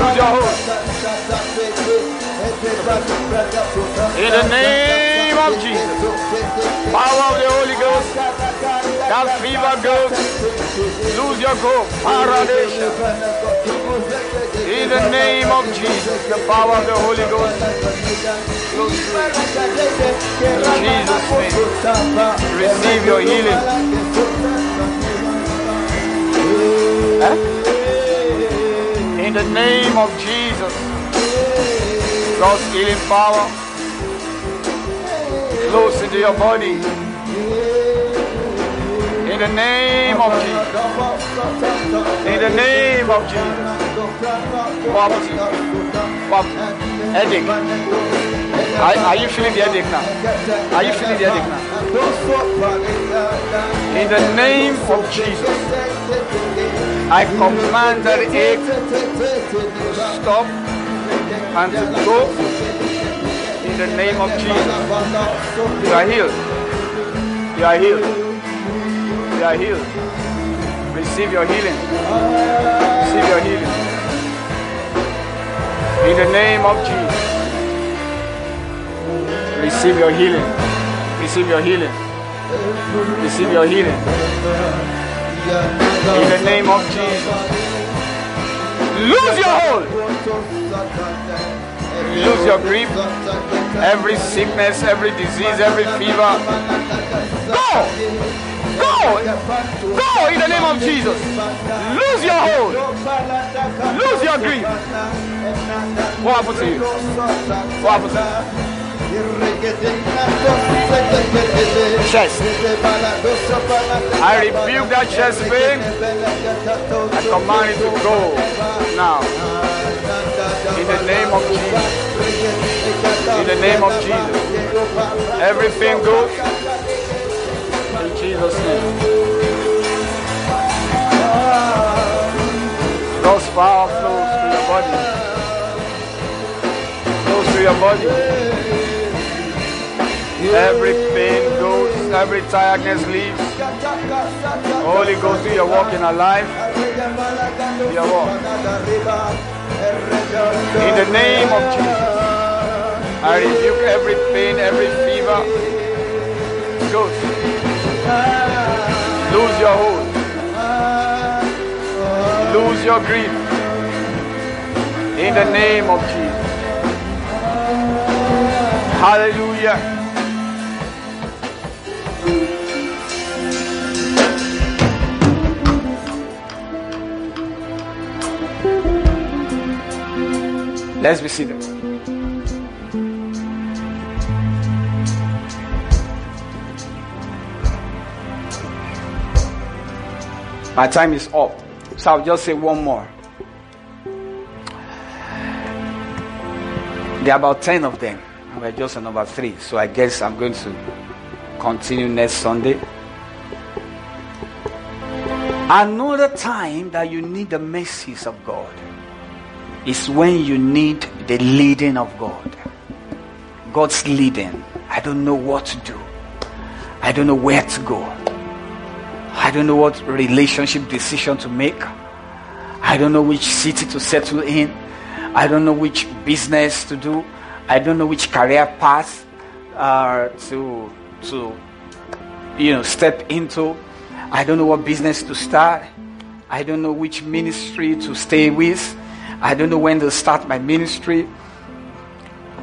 Lose your hold. In the name of Jesus. Power of the Holy Ghost. That fever goes. Lose your grip. Paradise. In the name of Jesus. The power of the Holy Ghost. In Jesus' name. Receive your healing. In the name of Jesus. God's healing power flows into your body. In the name of Jesus. In the name of Jesus. Poverty. Poverty. Headache. Are, are you feeling the headache now? Are you feeling the headache now? In the name of Jesus. I command that ache to stop and go in the name of Jesus. You are healed. You are healed. You are healed. Receive your healing. Receive your healing. In the name of Jesus. Receive your healing. Receive your healing. Receive your healing. In the name of Jesus. Lose your hold. Lose your grip. Every sickness, every disease, every fever. Go! Go! Go in the name of Jesus. Lose your hold. Lose your grip. What happened to you? What happened to you? Chest. I rebuke that chest pain. I command it to go now. In the name of Jesus. In the name of Jesus. Everything goes. In Jesus' name. God's power flows through your body. Flows through your body. Every pain goes, every tiredness leaves. Holy Ghost, do your work in our life. In the name of Jesus, I rebuke every pain, every fever. Ghost, lose your hold. Lose your grief. In the name of Jesus. Hallelujah. Let's be seated. My time is up. So I'll just say one more. There are about 10 of them. We're just on number three. So I guess I'm going to continue next Sunday. Another time that you need the mercies of God is when you need the leading of God. God's leading. I don't know what to do. I don't know where to go. I don't know what relationship decision to make. I don't know which city to settle in. I don't know which business to do. I don't know which career path uh, to to you know step into. I don't know what business to start. I don't know which ministry to stay with. I don't know when to start my ministry.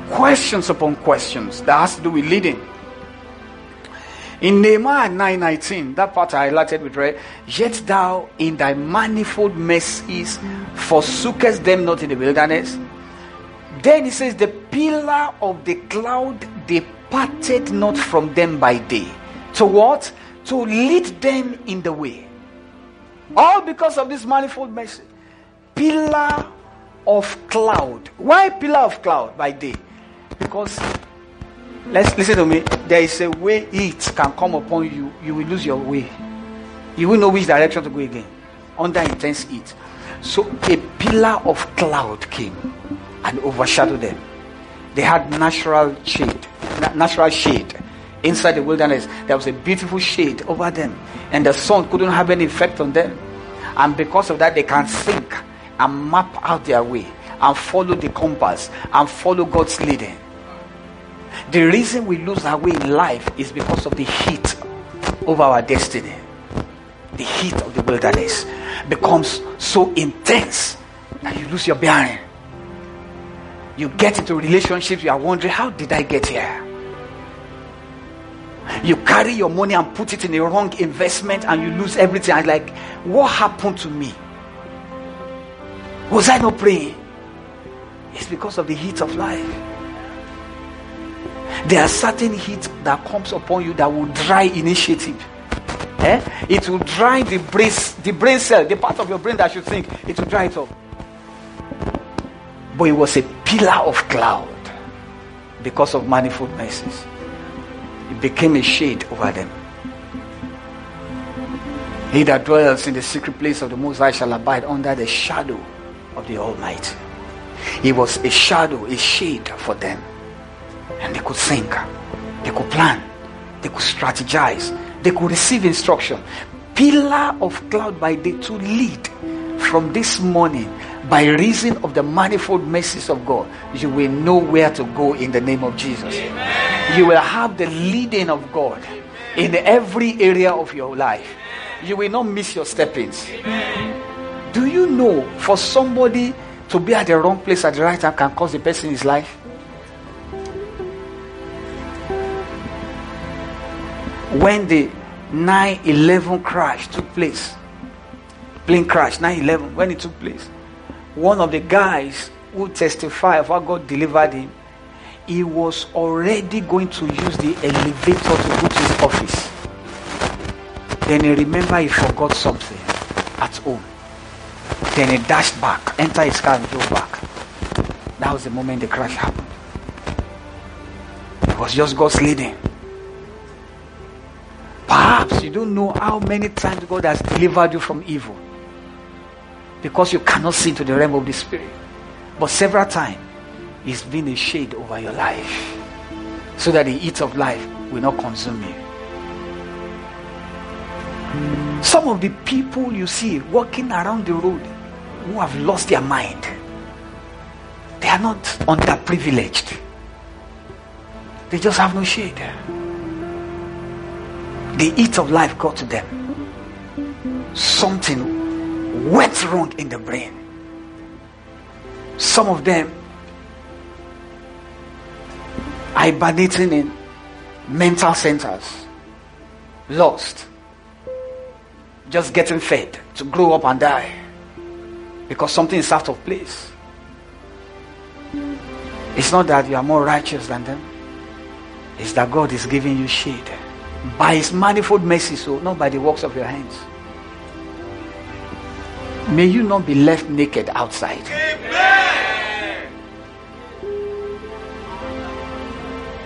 Questions upon questions that has to do with leading. In Nehemiah 9:19, that part I highlighted with red, yet thou in thy manifold mercies forsookest them not in the wilderness. Then he says, The pillar of the cloud departed not from them by day. To what? To lead them in the way. All because of this manifold mercy. Pillar of cloud. Why pillar of cloud by day? Because let's listen to me. There is a way it can come upon you. You will lose your way. You will know which direction to go again. Under intense heat. So a pillar of cloud came and overshadowed them. They had natural shade, natural shade inside the wilderness. There was a beautiful shade over them, and the sun couldn't have any effect on them. And because of that, they can think and map out their way and follow the compass and follow God's leading. The reason we lose our way in life is because of the heat of our destiny. The heat of the wilderness becomes so intense that you lose your bearing. You get into relationships, you are wondering, how did I get here? You carry your money and put it in a wrong investment and you lose everything. I'm like, what happened to me? Was I not praying? It's because of the heat of life. There are certain heat that comes upon you that will dry initiative. Eh? It will dry the brain, the brain cell, the part of your brain that should think. It will dry it up. But it was a pillar of cloud because of manifold mercies. It became a shade over them. He that dwells in the secret place of the Most High shall abide under the shadow of the Almighty. He was a shadow, a shade for them. And they could think, they could plan, they could strategize, they could receive instruction. Pillar of cloud by day to lead from this morning by reason of the manifold mercies of God, you will know where to go in the name of Jesus. Amen. You will have the leading of God in every area of your life. You will not miss your steppings. Do you know for somebody to be at the wrong place at the right time can cost the person his life? When the 9 11 crash took place, plane crash 9 11, when it took place, one of the guys who testified of how God delivered him, he was already going to use the elevator to go to his office. Then he remembered he forgot something at home. Then he dashed back, entered his car and drove back. That was the moment the crash happened. It was just God's leading. Perhaps you don't know how many times God has delivered you from evil because you cannot see into the realm of the spirit. But several times, it's been a shade over your life so that the heat of life will not consume you. Some of the people you see walking around the road who have lost their mind, they are not underprivileged. They just have no shade. The heat of life got to them. Something went wrong in the brain. Some of them hibernating in mental centers, lost, just getting fed to grow up and die because something is out of place. It's not that you are more righteous than them, it's that God is giving you shade by His manifold mercy, so not by the works of your hands. May you not be left naked outside.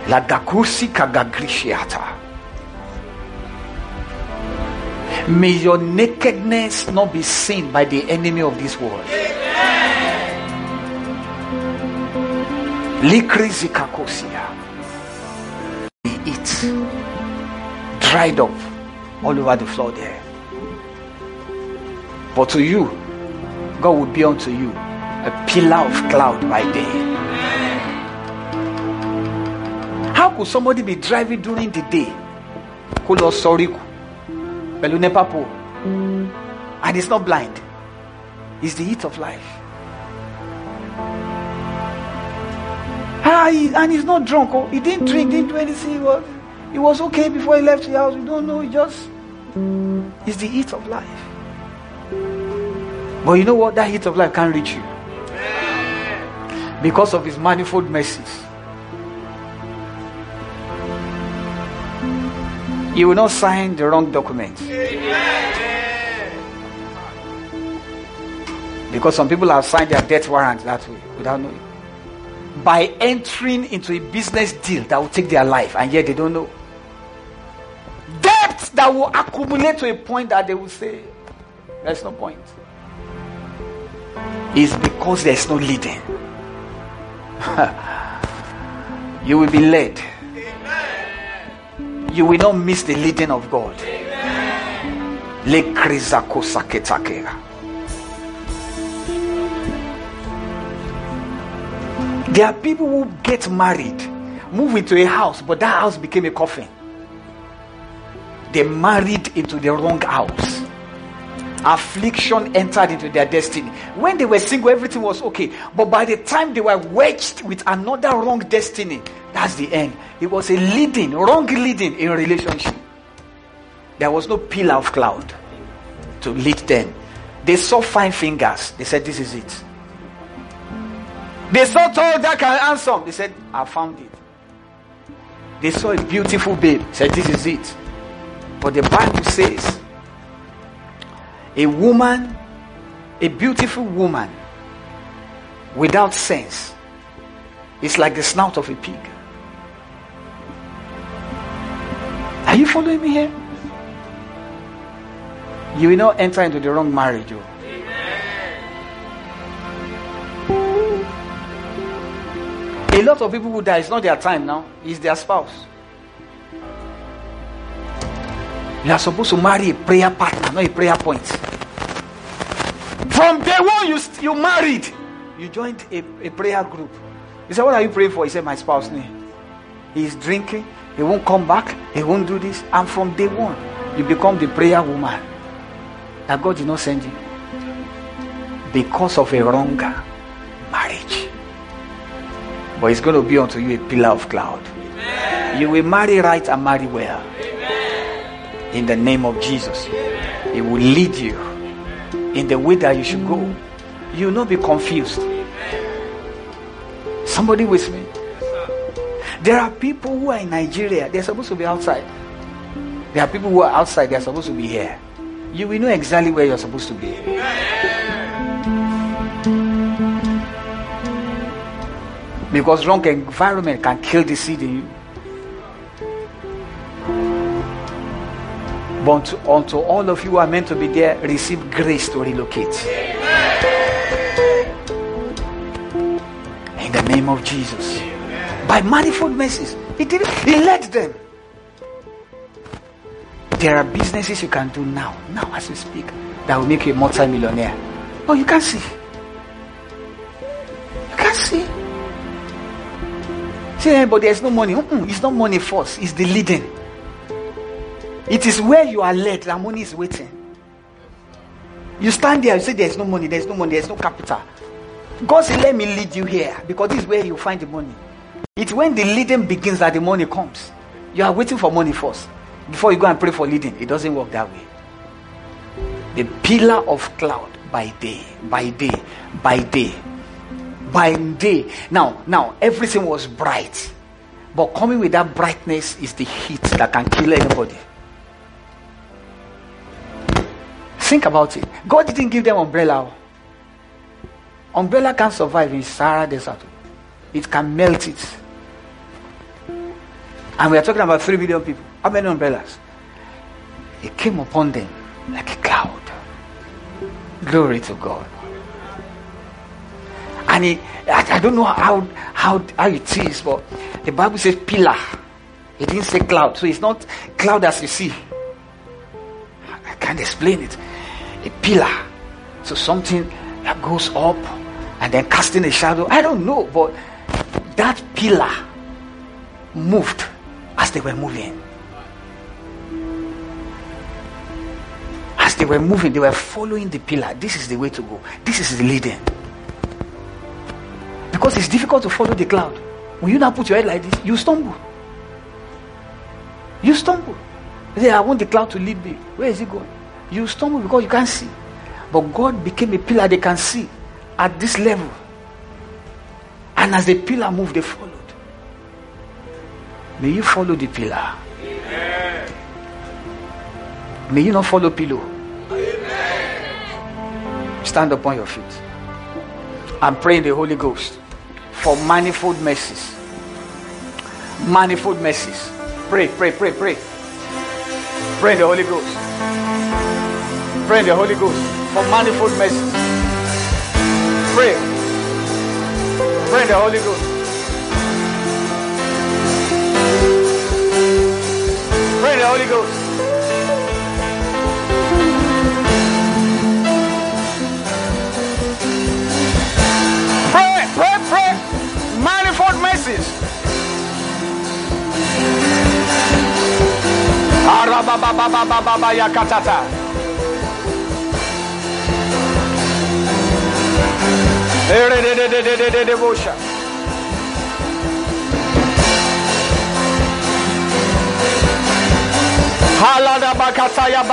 La dakursi kagagrishiata. May your nakedness not be seen by the enemy of this world. Likrizikakosia. It dried up all over the floor there. But to you, God will be unto you a pillar of cloud by day. How could somebody be driving during the day? Sọrí and he's not blind. It's the heat of life. Ah, and he's not drunk. Oh. He didn't drink, didn't do anything. He was, he was okay before he left the house. We don't know. He just, it's the heat of life. But you know what? That heat of life can't reach you. Because of his manifold mercies. You will not sign the wrong documents. Because some people have signed their death warrant that way without knowing. By entering into a business deal that will take their life, and yet they don't know. Debts that will accumulate to a point that they will say, There's no point is because there's no leading. you will be led. You will not miss the leading of God. There are people who get married, move into a house, but that house became a coffin. They married into the wrong house affliction entered into their destiny. When they were single, everything was okay. But by the time they were wedged with another wrong destiny, that's the end. It was a leading, wrong leading in relationship. There was no pillar of cloud to lead them. They saw fine fingers. They said, This is it. They saw tall, dark, and handsome. They said, I found it. They saw a beautiful babe. Said, This is it. But the Bible says, a woman, a beautiful woman without sense is like the snout of a pig. Are you following me here? You will not enter into the wrong marriage. Oh. A lot of people who die, it's not their time now, it's their spouse. You are supposed to marry a prayer partner, not a prayer point. From day one you, you married, you joined a, a prayer group. He said, What are you praying for? He said, My spouse name. He's drinking, he won't come back, he won't do this. And from day one, you become the prayer woman that God did not send you because of a wrong marriage. But it's going to be unto you a pillar of cloud. Amen. You will marry right and marry well. In the name of Jesus. He will lead you in the way that you should go. You will not be confused. Somebody with me. There are people who are in Nigeria, they're supposed to be outside. There are people who are outside, they're supposed to be here. You will know exactly where you're supposed to be. Because wrong environment can kill the seed in you. But unto, all of you who are meant to be there, receive grace to relocate. In the name of Jesus. By manifold mercies. He did. He led them. There are businesses you can do now, now as we speak, that will make you a multi-millionaire. Oh, you can see. You can see. See, but there's no money. Mm-mm, it's not money first, it's the leading. It is where you are led that money is waiting. You stand there, you say there's no money, there's no money, there's no capital. God said, Let me lead you here because this is where you find the money. It's when the leading begins that the money comes. You are waiting for money first before you go and pray for leading. It doesn't work that way. The pillar of cloud by day, by day, by day, by day. Now, now everything was bright. But coming with that brightness is the heat that can kill anybody. Think about it. God didn't give them umbrella. Umbrella can't survive in Sahara Desert. It can melt it. And we are talking about 3 billion people. How many umbrellas? It came upon them like a cloud. Glory to God. And he, I, I don't know how, how, how it is, but the Bible says pillar. It didn't say cloud. So it's not cloud as you see. I can't explain it. A pillar. So something that goes up and then casting a shadow. I don't know, but that pillar moved as they were moving. As they were moving, they were following the pillar. This is the way to go. This is the leading. Because it's difficult to follow the cloud. When you now put your head like this, you stumble. You stumble. say, I want the cloud to lead me. Where is it going? You stumble because you can't see. But God became a pillar they can see at this level. And as the pillar moved, they followed. May you follow the pillar. Amen. May you not follow pillow. Amen. Stand upon your feet. and pray in the Holy Ghost for manifold mercies. Manifold mercies. Pray, pray, pray, pray. Pray the Holy Ghost. Pray in the Holy Ghost for manifold mercies. Pray. Pray in the Holy Ghost. Pray in the Holy Ghost. Pray, pray, pray. Manifold mercies. Arababababababa yakatata. Halada bakataya